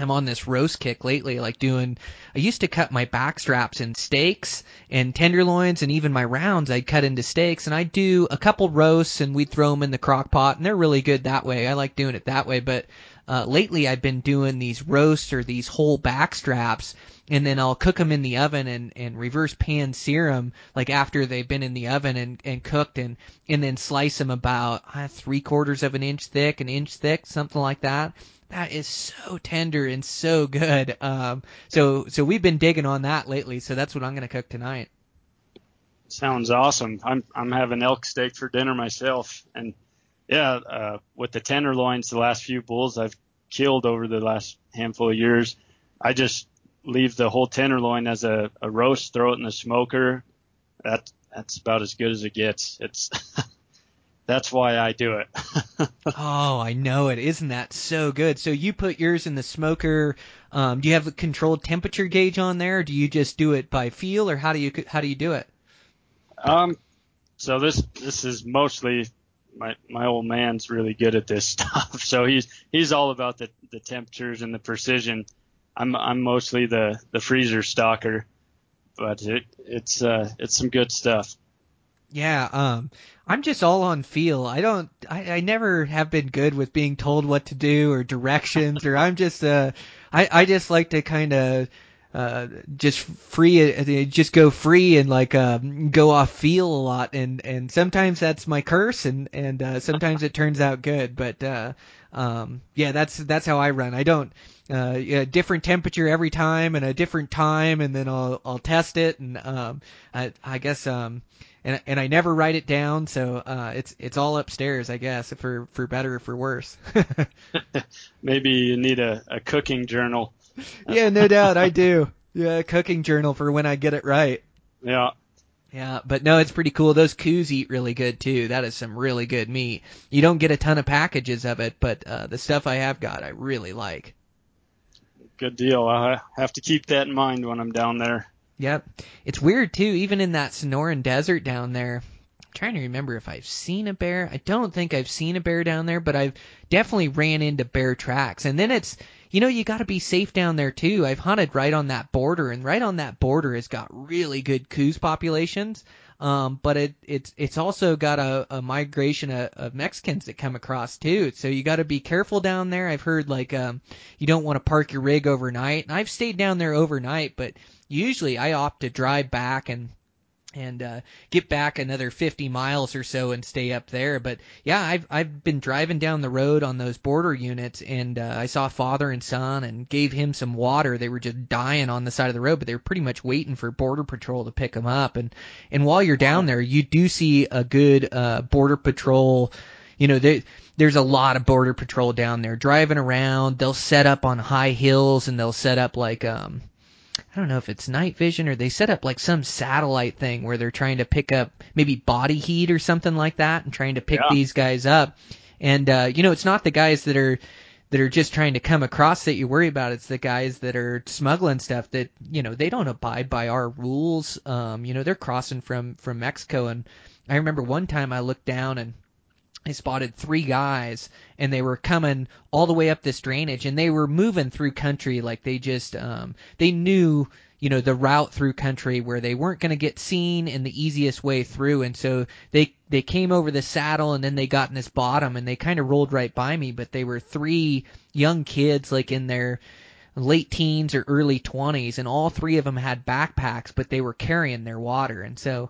I'm on this roast kick lately, like doing. I used to cut my back straps in steaks and tenderloins, and even my rounds I'd cut into steaks, and I'd do a couple roasts, and we'd throw them in the crock pot, and they're really good that way. I like doing it that way, but uh, lately I've been doing these roasts or these whole back straps, and then I'll cook them in the oven and, and reverse pan sear them like after they've been in the oven and, and cooked, and and then slice them about uh, three quarters of an inch thick, an inch thick, something like that that is so tender and so good. Um, so so we've been digging on that lately. So that's what I'm gonna cook tonight. Sounds awesome. I'm I'm having elk steak for dinner myself, and yeah, uh, with the tenderloins, the last few bulls I've killed over the last handful of years, I just leave the whole tenderloin as a, a roast, throw it in the smoker. That that's about as good as it gets. It's that's why I do it. oh, I know it. Isn't that so good? So you put yours in the smoker. Um, do you have a controlled temperature gauge on there? Or do you just do it by feel, or how do you how do you do it? Um, so this this is mostly my my old man's really good at this stuff. So he's he's all about the the temperatures and the precision. I'm I'm mostly the the freezer stalker, but it it's uh it's some good stuff. Yeah, um, I'm just all on feel. I don't, I, I never have been good with being told what to do or directions, or I'm just, uh, I, I just like to kind of, uh, just free, uh, just go free and like, um, go off feel a lot, and and sometimes that's my curse, and and uh, sometimes it turns out good, but uh, um, yeah, that's that's how I run. I don't, uh, yeah, different temperature every time and a different time, and then I'll I'll test it, and um, I I guess um and and I never write it down, so uh, it's it's all upstairs, I guess, for for better or for worse. Maybe you need a, a cooking journal. yeah, no doubt, I do. Yeah, a cooking journal for when I get it right. Yeah. Yeah, but no, it's pretty cool. Those Coues eat really good too. That is some really good meat. You don't get a ton of packages of it, but uh, the stuff I have got, I really like. Good deal. I have to keep that in mind when I'm down there. Yep. It's weird too, even in that Sonoran Desert down there. I'm trying to remember if I've seen a bear. I don't think I've seen a bear down there, but I've definitely ran into bear tracks. And then it's, you know, you got to be safe down there too. I've hunted right on that border, and right on that border has got really good Coues populations. Um, but it it's it's also got a, a migration of, of Mexicans that come across too. So you got to be careful down there. I've heard like um, you don't want to park your rig overnight. And I've stayed down there overnight, but usually I opt to drive back and and uh, get back another 50 miles or so and stay up there. But yeah, I've I've been driving down the road on those border units, and uh, I saw father and son and gave him some water. They were just dying on the side of the road, but they were pretty much waiting for border patrol to pick them up. And and while you're down there, you do see a good uh, border patrol. You know, they, there's a lot of border patrol down there driving around. They'll set up on high hills and they'll set up like um I don't know if it's night vision or they set up like some satellite thing where they're trying to pick up maybe body heat or something like that and trying to pick Yeah. these guys up. And uh, you know, it's not the guys that are that are just trying to come across that you worry about. It's the guys that are smuggling stuff that you know they don't abide by our rules. Um, you know, they're crossing from from Mexico, and I remember one time I looked down and I spotted three guys and they were coming all the way up this drainage and they were moving through country like they just um they knew you know the route through country where they weren't going to get seen in the easiest way through and so they they came over the saddle and then they got in this bottom and they kind of rolled right by me but they were three young kids like in their late teens or early 20s and all three of them had backpacks but they were carrying their water and so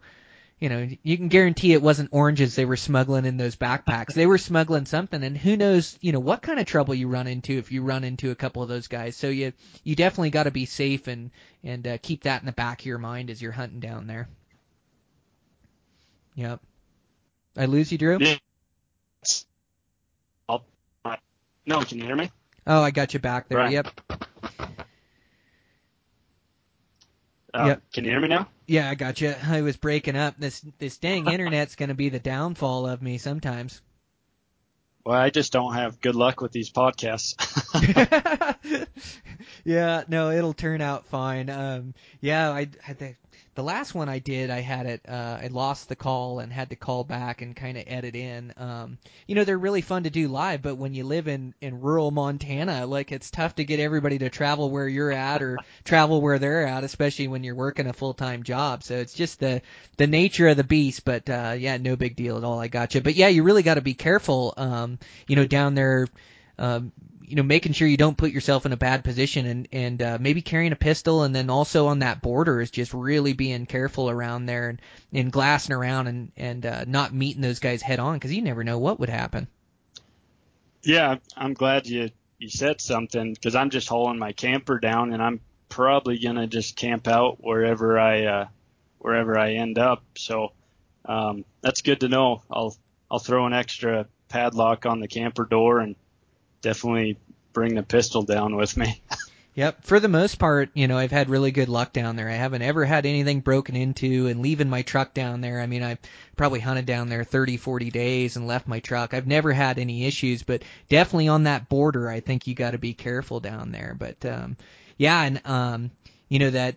you know, you can guarantee it wasn't oranges they were smuggling in those backpacks. They were smuggling something, and who knows, you know, what kind of trouble you run into if you run into a couple of those guys. So you you definitely got to be safe and and uh, keep that in the back of your mind as you're hunting down there. Yep. I lose you, Drew? Uh, no, can you hear me? Oh, I got you back there. Right. Yep. Uh, Yep. Can you hear me now? Yeah, I got you. I was breaking up. This this dang internet's going to be the downfall of me sometimes. Well, I just don't have good luck with these podcasts. yeah, no, it'll turn out fine. Um, yeah, I, I the, the last one I did, I had it, uh, I lost the call and had to call back and kind of edit in. Um, you know, they're really fun to do live, but when you live in in rural Montana, like it's tough to get everybody to travel where you're at or travel where they're at, especially when you're working a full time job. So it's just the the nature of the beast. But uh, yeah, no big deal at all. I got you. But yeah, you really got to be careful. Um, you know, down there. Um, you know, making sure you don't put yourself in a bad position and and uh, maybe carrying a pistol, and then also on that border is just really being careful around there and and glassing around and and uh, not meeting those guys head on because you never know what would happen. yeah, I'm glad you you said something because I'm just hauling my camper down, and I'm probably gonna just camp out wherever I uh, wherever I end up. So um, that's good to know. I'll I'll throw an extra padlock on the camper door and definitely bring the pistol down with me. Yep. For the most part, you know, I've had really good luck down there. I haven't ever had anything broken into and leaving my truck down there. I mean, I've probably hunted down there 30, 40 days and left my truck. I've never had any issues, but definitely on that border, I think you got to be careful down there. But, um, yeah, and, um, you know, that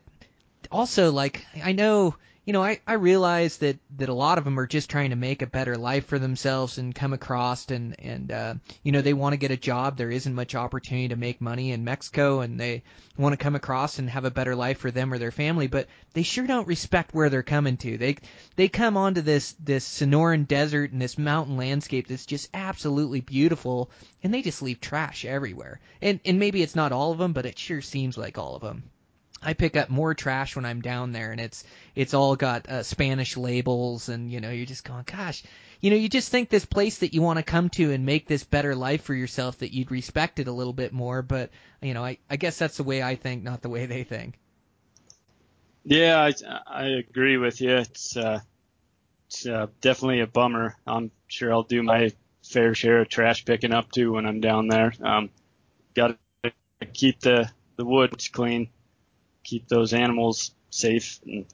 also, like, I know, you know, I, I realize that, that a lot of them are just trying to make a better life for themselves and come across and, and, uh, you know, they want to get a job. There isn't much opportunity to make money in Mexico and they want to come across and have a better life for them or their family, but they sure don't respect where they're coming to. They, they come onto this, this Sonoran desert and this mountain landscape that's just absolutely beautiful and they just leave trash everywhere. And, and maybe it's not all of them, but it sure seems like all of them. I pick up more trash when I'm down there, and it's it's all got uh, Spanish labels, and you know you're just going, gosh, you know you just think this place that you want to come to and make this better life for yourself that you'd respect it a little bit more, but you know I I guess that's the way I think, not the way they think. Yeah, I, I agree with you. It's uh, it's uh, definitely a bummer. I'm sure I'll do my fair share of trash picking up too when I'm down there. Um, Got to keep the the woods clean, keep those animals safe. And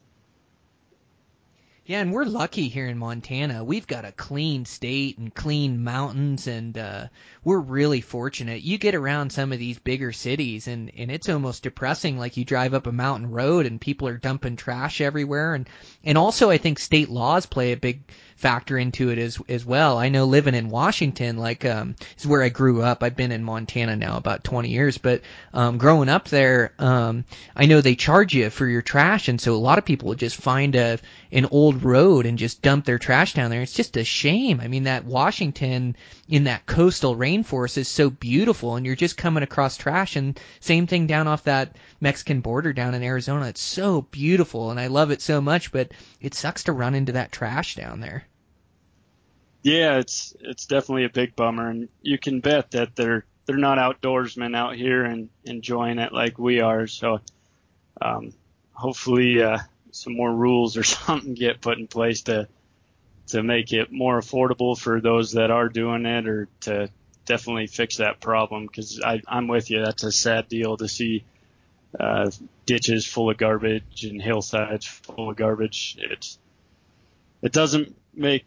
Yeah, and we're lucky here in Montana. We've got a clean state and clean mountains, and uh, we're really fortunate. You get around some of these bigger cities, and and it's almost depressing. Like you drive up a mountain road, and people are dumping trash everywhere, and and also I think state laws play a big factor into it as as well. I know living in Washington, like um, is where I grew up. I've been in Montana now about 20 years, but um, growing up there, um, I know they charge you for your trash, and so a lot of people would just find a an old road and just dump their trash down there. It's just a shame. I mean, that Washington in that coastal rainforest is so beautiful, and you're just coming across trash. And same thing down off that Mexican border down in Arizona. It's so beautiful, and I love it so much, but it sucks to run into that trash down there. Yeah, it's it's definitely a big bummer, and you can bet that they're they're not outdoorsmen out here and enjoying it like we are. So um, hopefully uh, some more rules or something get put in place to to make it more affordable for those that are doing it, or to definitely fix that problem. Because I'm with you, that's a sad deal to see uh, ditches full of garbage and hillsides full of garbage. It's it doesn't make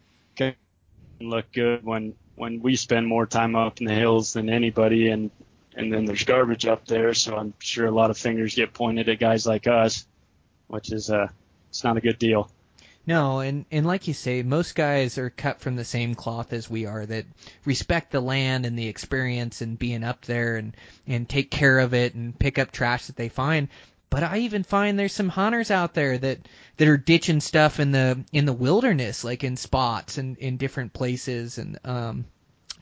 it look good when when we spend more time up in the hills than anybody, and and then there's garbage up there. So I'm sure a lot of fingers get pointed at guys like us, which is uh it's not a good deal. No, and and like you say, most guys are cut from the same cloth as we are that respect the land and the experience and being up there and and take care of it and pick up trash that they find. But I even find there's some hunters out there that that are ditching stuff in the in the wilderness, like in spots and in different places and um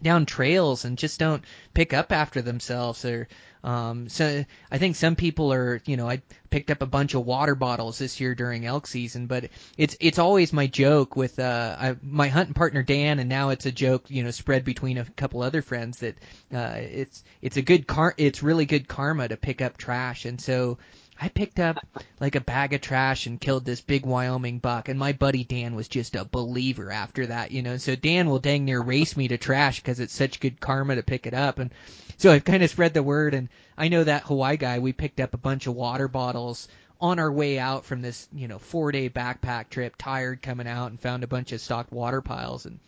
down trails and just don't pick up after themselves or um so I think some people are you know I picked up a bunch of water bottles this year during elk season but it's it's always my joke with uh I, my hunting partner Dan and now it's a joke you know spread between a couple other friends that uh it's it's a good car it's really good karma to pick up trash. And so I picked up like a bag of trash and killed this big Wyoming buck, and my buddy Dan was just a believer after that, you know. So Dan will dang near race me to trash because it's such good karma to pick it up, and so I've kind of spread the word. And I know that Hawaii guy, we picked up a bunch of water bottles on our way out from this, you know, four day backpack trip, tired coming out, and found a bunch of stocked water piles and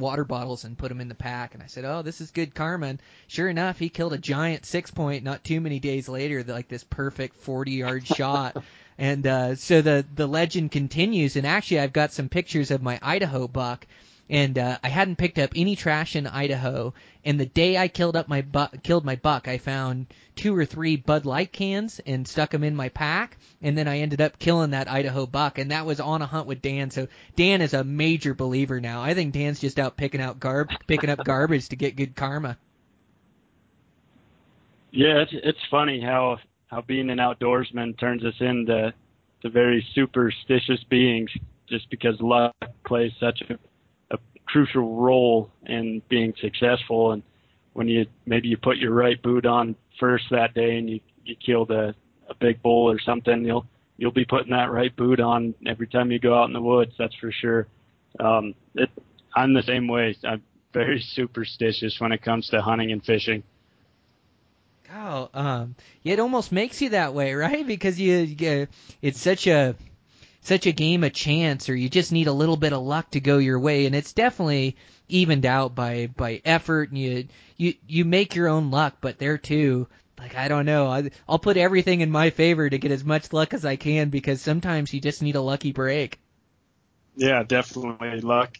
water bottles and put them in the pack. And I said, "Oh, this is good karma." And sure enough, he killed a giant six point not too many days later, like this perfect 40 yard shot. And uh, so the the legend continues. And actually, I've got some pictures of my Idaho buck. And uh, I hadn't picked up any trash in Idaho. And the day I killed up my buck, killed my buck, I found two or three Bud Light cans and stuck them in my pack. And then I ended up killing that Idaho buck, and that was on a hunt with Dan. So Dan is a major believer now. I think Dan's just out picking out garb, picking up garbage to get good karma. Yeah, it's it's funny how how being an outdoorsman turns us into to very superstitious beings just because luck plays such a crucial role in being successful. And when you maybe you put your right boot on first that day and you you killed a a big bull or something, you'll you'll be putting that right boot on every time you go out in the woods. That's for sure. Um, it, I'm the same way. I'm very superstitious when it comes to hunting and fishing. Oh, um, it almost makes you that way, right? Because you, you it's such a such a game of chance or you just need a little bit of luck to go your way and it's definitely evened out by by effort and you you you make your own luck but there too like I don't know I, I'll put everything in my favor to get as much luck as I can because sometimes you just need a lucky break. Yeah, definitely luck.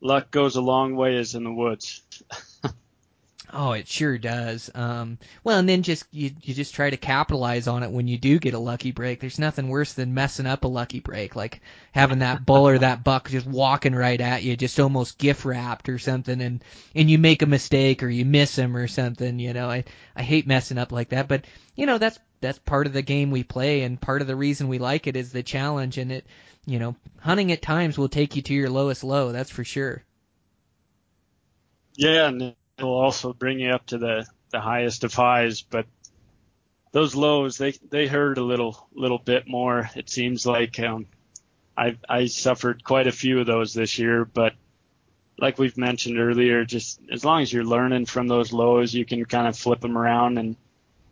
Luck goes a long ways in the woods. Oh, it sure does. Um, well, and then just you you just try to capitalize on it when you do get a lucky break. There's nothing worse than messing up a lucky break, like having that bull or that buck just walking right at you, just almost gift wrapped or something, and and you make a mistake or you miss him or something. You know, I I hate messing up like that, but you know that's that's part of the game we play, and part of the reason we like it is the challenge, and it you know hunting at times will take you to your lowest low. That's for sure. Yeah, and it'll also bring you up to the the highest of highs, but those lows they they hurt a little little bit more. It seems like um, I I suffered quite a few of those this year, but like we've mentioned earlier, just as long as you're learning from those lows, you can kind of flip them around. And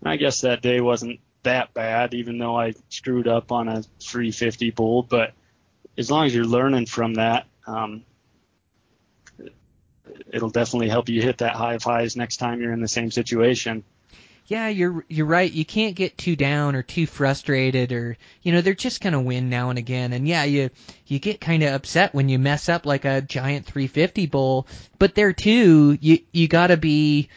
I guess that day wasn't that bad, even though I screwed up on a 350 bull. But as long as you're learning from that, um, it'll definitely help you hit that high of highs next time you're in the same situation. Yeah, you're you're right. You can't get too down or too frustrated or you know, they're just gonna win now and again. And yeah, you you get kinda upset when you mess up like a giant three fifty bull. But there too, you you gotta be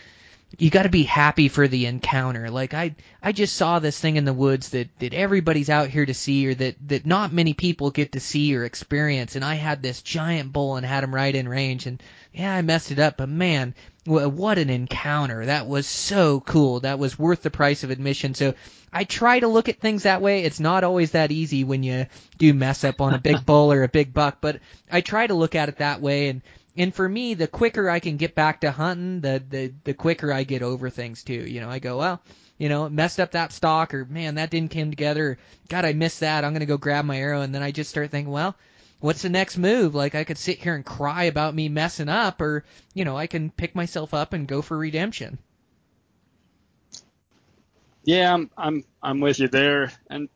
you got to be happy for the encounter. Like I, I just saw this thing in the woods that that everybody's out here to see, or that that not many people get to see or experience. And I had this giant bull and had him right in range, and yeah, I messed it up, but man, what an encounter! That was so cool. That was worth the price of admission. So I try to look at things that way. It's not always that easy when you do mess up on a big bull or a big buck, but I try to look at it that way and and for me, the quicker I can get back to hunting, the the the quicker I get over things too. You know, I go, well, you know, messed up that stock, or man, that didn't come together. God, I missed that. I'm gonna go grab my arrow, and then I just start thinking, well, what's the next move? Like I could sit here and cry about me messing up, or you know, I can pick myself up and go for redemption. Yeah, I'm I'm I'm with you there, and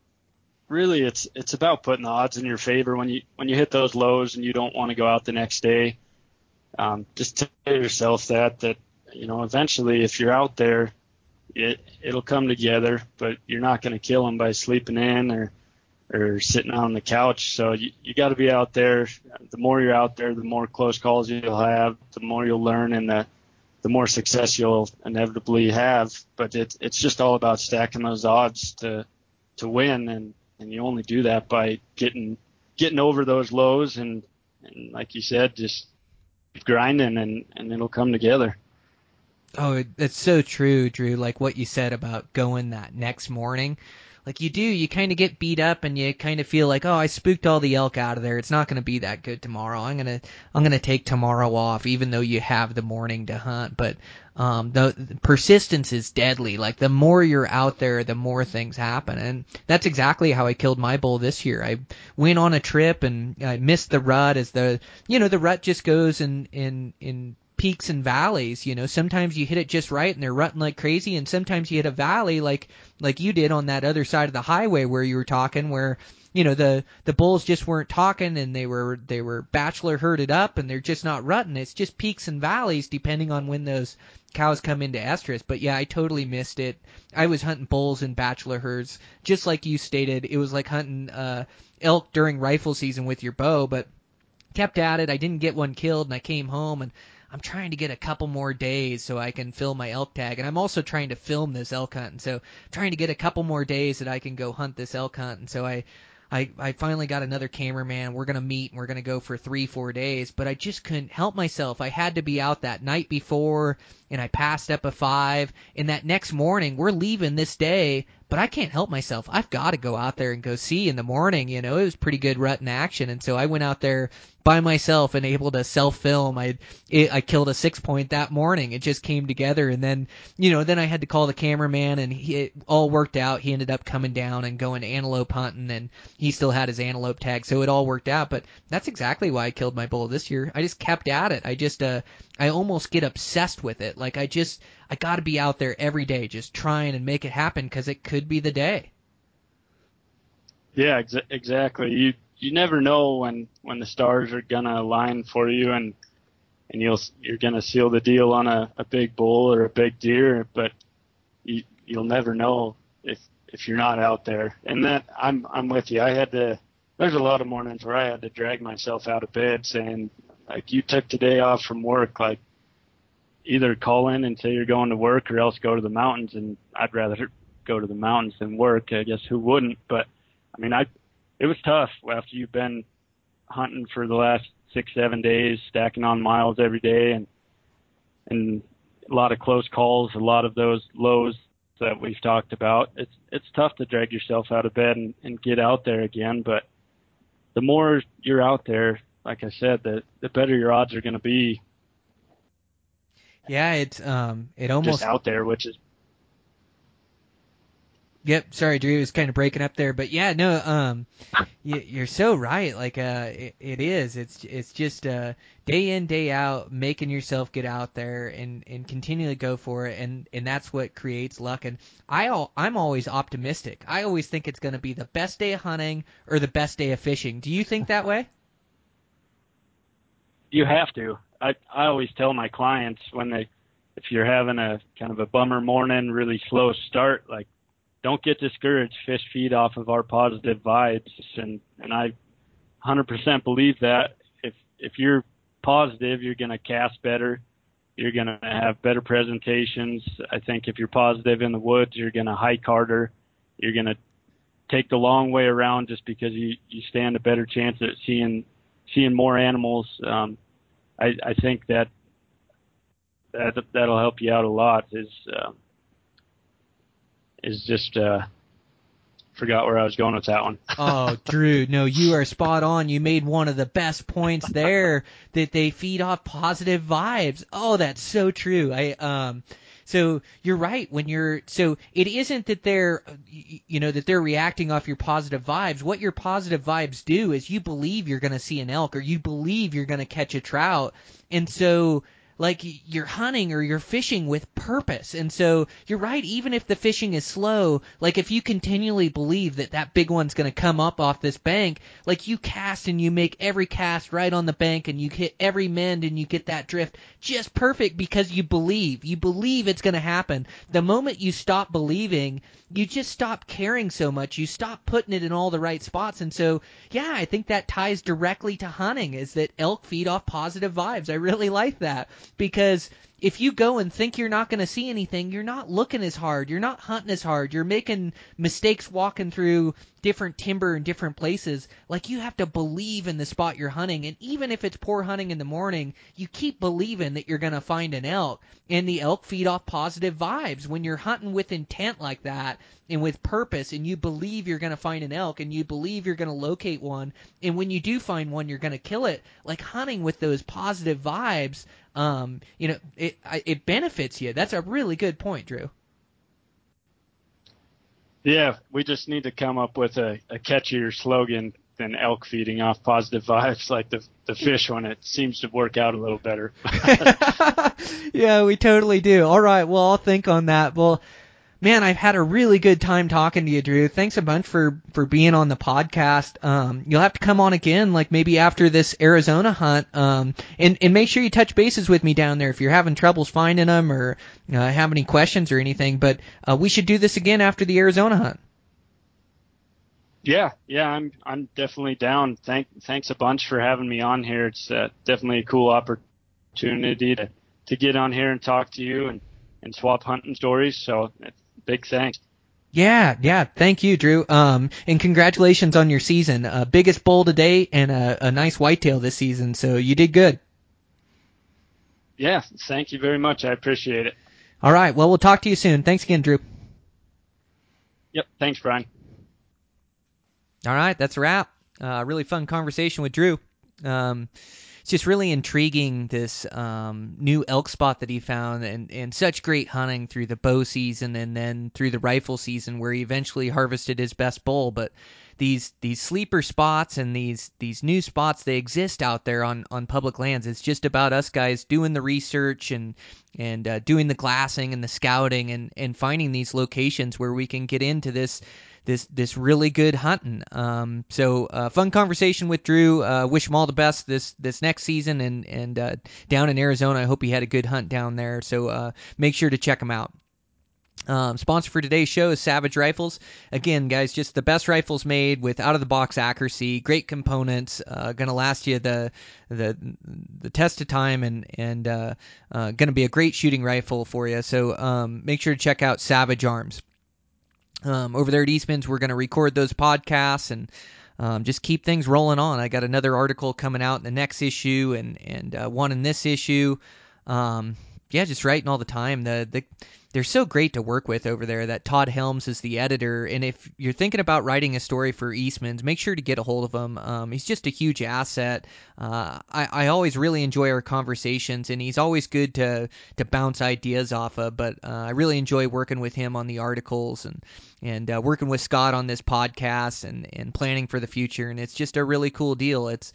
really, it's it's about putting the odds in your favor when you when you hit those lows and you don't want to go out the next day um, just tell yourself that that you know eventually if you're out there it it'll come together but you're not going to kill them by sleeping in or or sitting on the couch. So you, you got to be out there. The more you're out there, the more close calls you'll have, the more you'll learn, and the the more success you'll inevitably have. But it's it's just all about stacking those odds to to win, and and you only do that by getting getting over those lows and and like you said, just grinding, and and it'll come together. Oh, that's so true, Drew. Like what you said about going that next morning. Like you do, you kind of get beat up and you kind of feel like, oh, I spooked all the elk out of there. It's not going to be that good tomorrow. I'm gonna, I'm gonna take tomorrow off, even though you have the morning to hunt. But um, the, the persistence is deadly. Like the more you're out there, the more things happen, and that's exactly how I killed my bull this year. I went on a trip and I missed the rut as the, you know, the rut just goes in in in peaks and valleys. You know, sometimes you hit it just right and they're rutting like crazy, and sometimes you hit a valley like like you did on that other side of the highway where you were talking, where you know the the bulls just weren't talking and they were they were bachelor herded up and they're just not rutting. It's just peaks and valleys depending on when those cows come into estrus. But yeah, I totally missed it. I was hunting bulls in bachelor herds, just like you stated. It was like hunting uh, elk during rifle season with your bow, but kept at it. I didn't get one killed, and I came home and I'm trying to get a couple more days so I can fill my elk tag, and I'm also trying to film this elk hunt, and so trying to get a couple more days that I can go hunt this elk hunt, and so I. I, I finally got another cameraman. We're gonna meet and we're gonna go for three, four days, but I just couldn't help myself. I had to be out that night before and I passed up a five and that next morning we're leaving this day, but I can't help myself. I've got to go out there and go see in the morning. You know, it was pretty good rut in action, and so I went out there by myself and able to self film. I it, I killed a six point that morning. It just came together, and then you know then I had to call the cameraman, and he, it all worked out. He ended up coming down and going antelope hunting, and he still had his antelope tag, so it all worked out. But that's exactly why I killed my bull this year. I just kept at it. I just uh I almost get obsessed with it. Like I just I got to be out there every day, just trying and make it happen because it could be the day. Yeah, ex- exactly. You you never know when when the stars are gonna align for you, and and you'll you're gonna seal the deal on a, a big bull or a big deer, but you you'll never know if if you're not out there. And that I'm I'm with you. I had to. There's a lot of mornings where I had to drag myself out of bed saying, like, you took today off from work, like either call in and say you're going to work or else go to the mountains and I'd rather go to the mountains than work. I guess who wouldn't? But I mean I it was tough after you've been hunting for the last six, seven days, stacking on miles every day and and a lot of close calls, a lot of those lows that we've talked about. It's it's tough to drag yourself out of bed and, and get out there again, but the more you're out there, like I said, the the better your odds are going to be. Yeah, it's um, it almost just out there, which is. Yep, sorry, Drew, was kind of breaking up there, but yeah, no, um, you, are so right. Like, uh, it, it is. It's it's just uh, day in, day out, making yourself get out there and and continually go for it, and and that's what creates luck. And I all I'm always optimistic. I always think it's going to be the best day of hunting or the best day of fishing. Do you think that way? You have to. I I always tell my clients when they if you're having a kind of a bummer morning, really slow start, like don't get discouraged. Fish feed off of our positive vibes, and and I 100% believe that if if you're positive, you're going to cast better. You're going to have better presentations. I think if you're positive in the woods, you're going to hike harder. You're going to take the long way around just because you you stand a better chance at seeing seeing more animals. Um, I, I think that that that'll help you out a lot. Is uh, is just uh, forgot where I was going with that one. oh, Drew, no, you are spot on. You made one of the best points there that they feed off positive vibes. Oh, that's so true. I um so you're right when you're so it isn't that they're you know that they're reacting off your positive vibes. What your positive vibes do is you believe you're going to see an elk or you believe you're going to catch a trout. And so like you're hunting or you're fishing with purpose. And so you're right, even if the fishing is slow, like if you continually believe that that big one's going to come up off this bank, like you cast and you make every cast right on the bank and you hit every mend and you get that drift just perfect because you believe. You believe it's going to happen. The moment you stop believing, you just stop caring so much. You stop putting it in all the right spots. And so, yeah, I think that ties directly to hunting is that elk feed off positive vibes. I really like that because if you go and think you're not going to see anything, you're not looking as hard. You're not hunting as hard. You're making mistakes walking through different timber in different places. Like you have to believe in the spot you're hunting. And even if it's poor hunting in the morning, you keep believing that you're going to find an elk. And the elk feed off positive vibes. When you're hunting with intent like that and with purpose and you believe you're going to find an elk and you believe you're going to locate one. And when you do find one, you're going to kill it. Like hunting with those positive vibes um, you know, it it benefits you. That's a really good point, Drew. Yeah, we just need to come up with a, a catchier slogan than elk feeding off positive vibes like the the fish one. It seems to work out a little better. yeah, we totally do. All right, well, I'll think on that. Well, man, I've had a really good time talking to you, Drew. Thanks a bunch for for being on the podcast. Um, you'll have to come on again, like maybe after this Arizona hunt. Um, and and make sure you touch bases with me down there if you're having troubles finding them or uh, have any questions or anything. But uh, we should do this again after the Arizona hunt. Yeah, yeah, I'm I'm definitely down. Thank thanks a bunch for having me on here. It's uh, definitely a cool opportunity to to get on here and talk to you and and swap hunting stories. So big thanks. Yeah, yeah. Thank you, Drew. Um, and congratulations on your season. Uh, biggest bull to date and a, a nice whitetail this season. So you did good. Yeah, thank you very much. I appreciate it. All right. Well, we'll talk to you soon. Thanks again, Drew. Yep. Thanks, Brian. All right. That's a wrap. Uh, really fun conversation with Drew. Um, it's just really intriguing this um, new elk spot that he found and, and such great hunting through the bow season and then through the rifle season where he eventually harvested his best bull. But these these sleeper spots and these these new spots they exist out there on on public lands. It's just about us guys doing the research and and uh, doing the glassing and the scouting and and finding these locations where we can get into this this this really good hunting. Um, so uh, fun conversation with Drew. Uh, wish him all the best this this next season and and uh, down in Arizona. I hope he had a good hunt down there. So uh, make sure to check him out. Um, sponsor for today's show is Savage Rifles. Again, guys, just the best rifles made with out of the box accuracy, great components, uh, gonna last you the the the test of time, and and uh, uh, gonna be a great shooting rifle for you. So um, make sure to check out Savage Arms. Um, over there at Eastman's, we're going to record those podcasts and um, just keep things rolling on. I got another article coming out in the next issue and and uh, one in this issue. Um, yeah, just writing all the time. The the they're so great to work with over there. That Todd Helms is the editor, and if you're thinking about writing a story for Eastman's, make sure to get a hold of him. Um, he's just a huge asset. Uh, I, I always really enjoy our conversations, and he's always good to to bounce ideas off of. But uh, I really enjoy working with him on the articles and and uh, working with Scott on this podcast and and planning for the future. And it's just a really cool deal. It's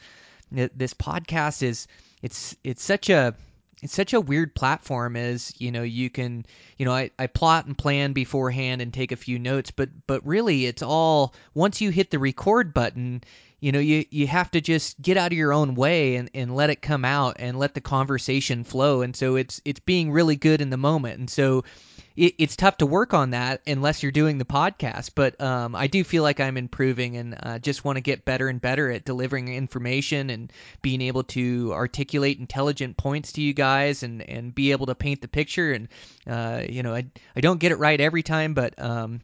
this podcast is it's it's such a it's such a weird platform as you know you can you know I, I plot and plan beforehand and take a few notes but but really it's all once you hit the record button you know you you have to just get out of your own way and, and let it come out and let the conversation flow and so it's it's being really good in the moment and so it, it's tough to work on that unless you're doing the podcast. But um, I do feel like I'm improving and uh, just want to get better and better at delivering information and being able to articulate intelligent points to you guys and, and be able to paint the picture. And uh, you know, I I don't get it right every time, but um,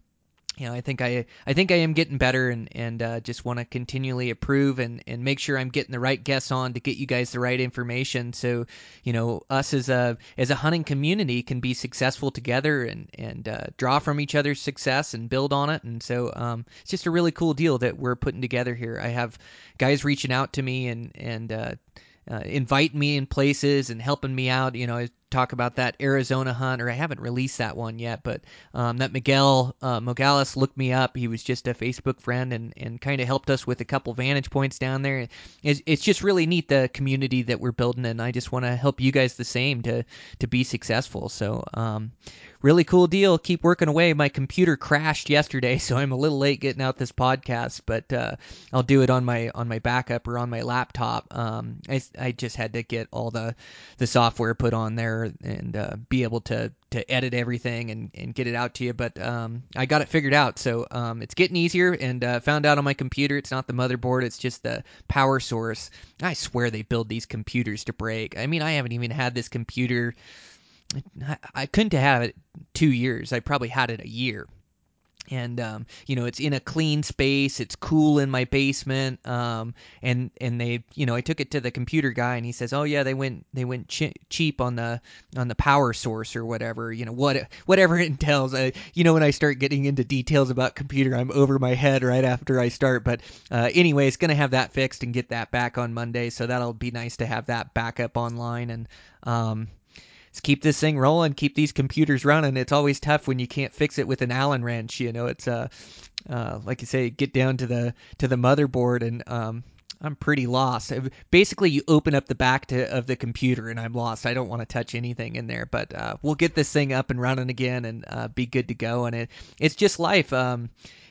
you know, I think I I think I am getting better and and uh, just want to continually improve and and make sure I'm getting the right guests on to get you guys the right information. So you know, us as a as a hunting community can be successful together and and uh, draw from each other's success and build on it. And so um, it's just a really cool deal that we're putting together here. I have guys reaching out to me and and uh, uh, inviting me in places and helping me out. You know, talk about that Arizona hunt, or I haven't released that one yet, but um, that Miguel uh, Mogales looked me up. He was just a Facebook friend and, and kind of helped us with a couple vantage points down there. It's, it's just really neat the community that we're building, and I just want to help you guys the same to to be successful. So. Um, really cool deal. Keep working away. My computer crashed yesterday, so I'm a little late getting out this podcast, but uh, I'll do it on my on my backup or on my laptop. Um, I, I just had to get all the the software put on there and uh, be able to to edit everything and, and get it out to you. But um, I got it figured out, so um, it's getting easier. And uh, found out on my computer, it's not the motherboard; it's just the power source. I swear they build these computers to break. I mean, I haven't even had this computer I couldn't have it two years. I probably had it a year. And um, you know, it's in a clean space. It's cool in my basement. Um, and and they, you know, I took it to the computer guy, and he says, "Oh yeah, they went they went ch- cheap on the on the power source or whatever. You know, what whatever it entails. Uh, you know, when I start getting into details about computer, I'm over my head right after I start. But uh, anyway, it's gonna have that fixed and get that back on Monday. So that'll be nice to have that back up online and. Um, keep this thing rolling, keep these computers running. It's always tough when you can't fix it with an Allen wrench. You know, it's uh, uh, like you say, get down to the to the motherboard and um, I'm pretty lost. Basically, you open up the back to, of the computer, and I'm lost. I don't want to touch anything in there, but uh, we'll get this thing up and running again and uh, be good to go. And it it's just life. Um,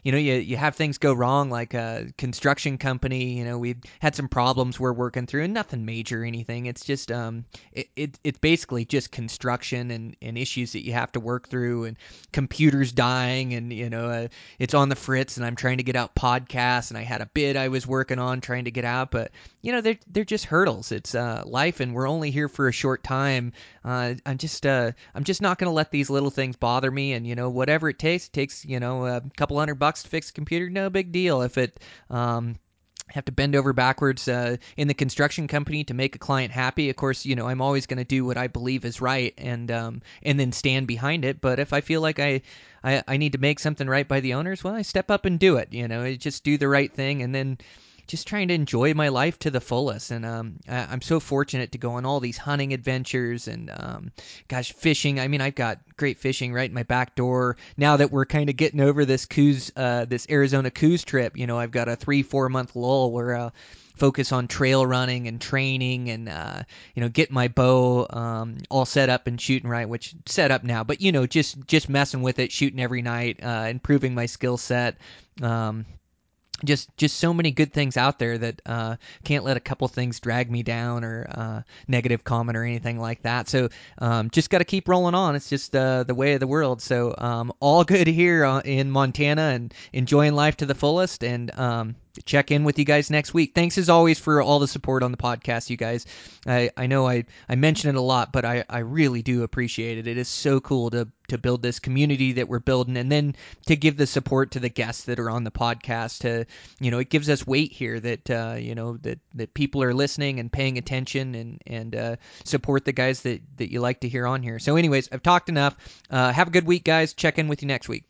you know, you you have things go wrong, like a construction company. You know, we've had some problems we're working through, and nothing major or anything. It's just um, it, it it's basically just construction and, and issues that you have to work through, and computers dying, and you know, uh, it's on the fritz, and I'm trying to get out podcasts, and I had a bid I was working on trying to get out, but you know, they're they're just hurdles. It's uh, life, and we're only here for a short time. Uh, I'm just uh, I'm just not going to let these little things bother me, and you know, whatever it takes, it takes you know a couple hundred bucks to fix a computer, no big deal. If it um, have to bend over backwards uh, in the construction company to make a client happy. Of course, you know I'm always going to do what I believe is right, and um, and then stand behind it. But if I feel like I, I I need to make something right by the owners, well, I step up and do it. You know, I just do the right thing, and then just trying to enjoy my life to the fullest. And um, I, am so fortunate to go on all these hunting adventures and, um, gosh, fishing. I mean, I've got great fishing right in my back door. Now that we're kind of getting over this Coues, uh, this Arizona Coues trip, you know, I've got a three, four month lull where, uh, focus on trail running and training and uh, you know get my bow um, all set up and shooting right which set up now but you know just just messing with it shooting every night uh, improving my skill set um, just just so many good things out there that uh, can't let a couple things drag me down or uh, negative comment or anything like that. So um, just got to keep rolling on. It's just uh, the way of the world. So um, all good here uh, in Montana and enjoying life to the fullest. And um, check in with you guys next week. Thanks as always for all the support on the podcast, you guys. I, I know I, I mention it a lot, but I, I really do appreciate it. It is so cool to, to build this community that we're building and then to give the support to the guests that are on the podcast to, you know, it gives us weight here that, uh, you know, that, that people are listening and paying attention and, and uh, support the guys that, that you like to hear on here. So anyways, I've talked enough. Uh, have a good week, guys. Check in with you next week.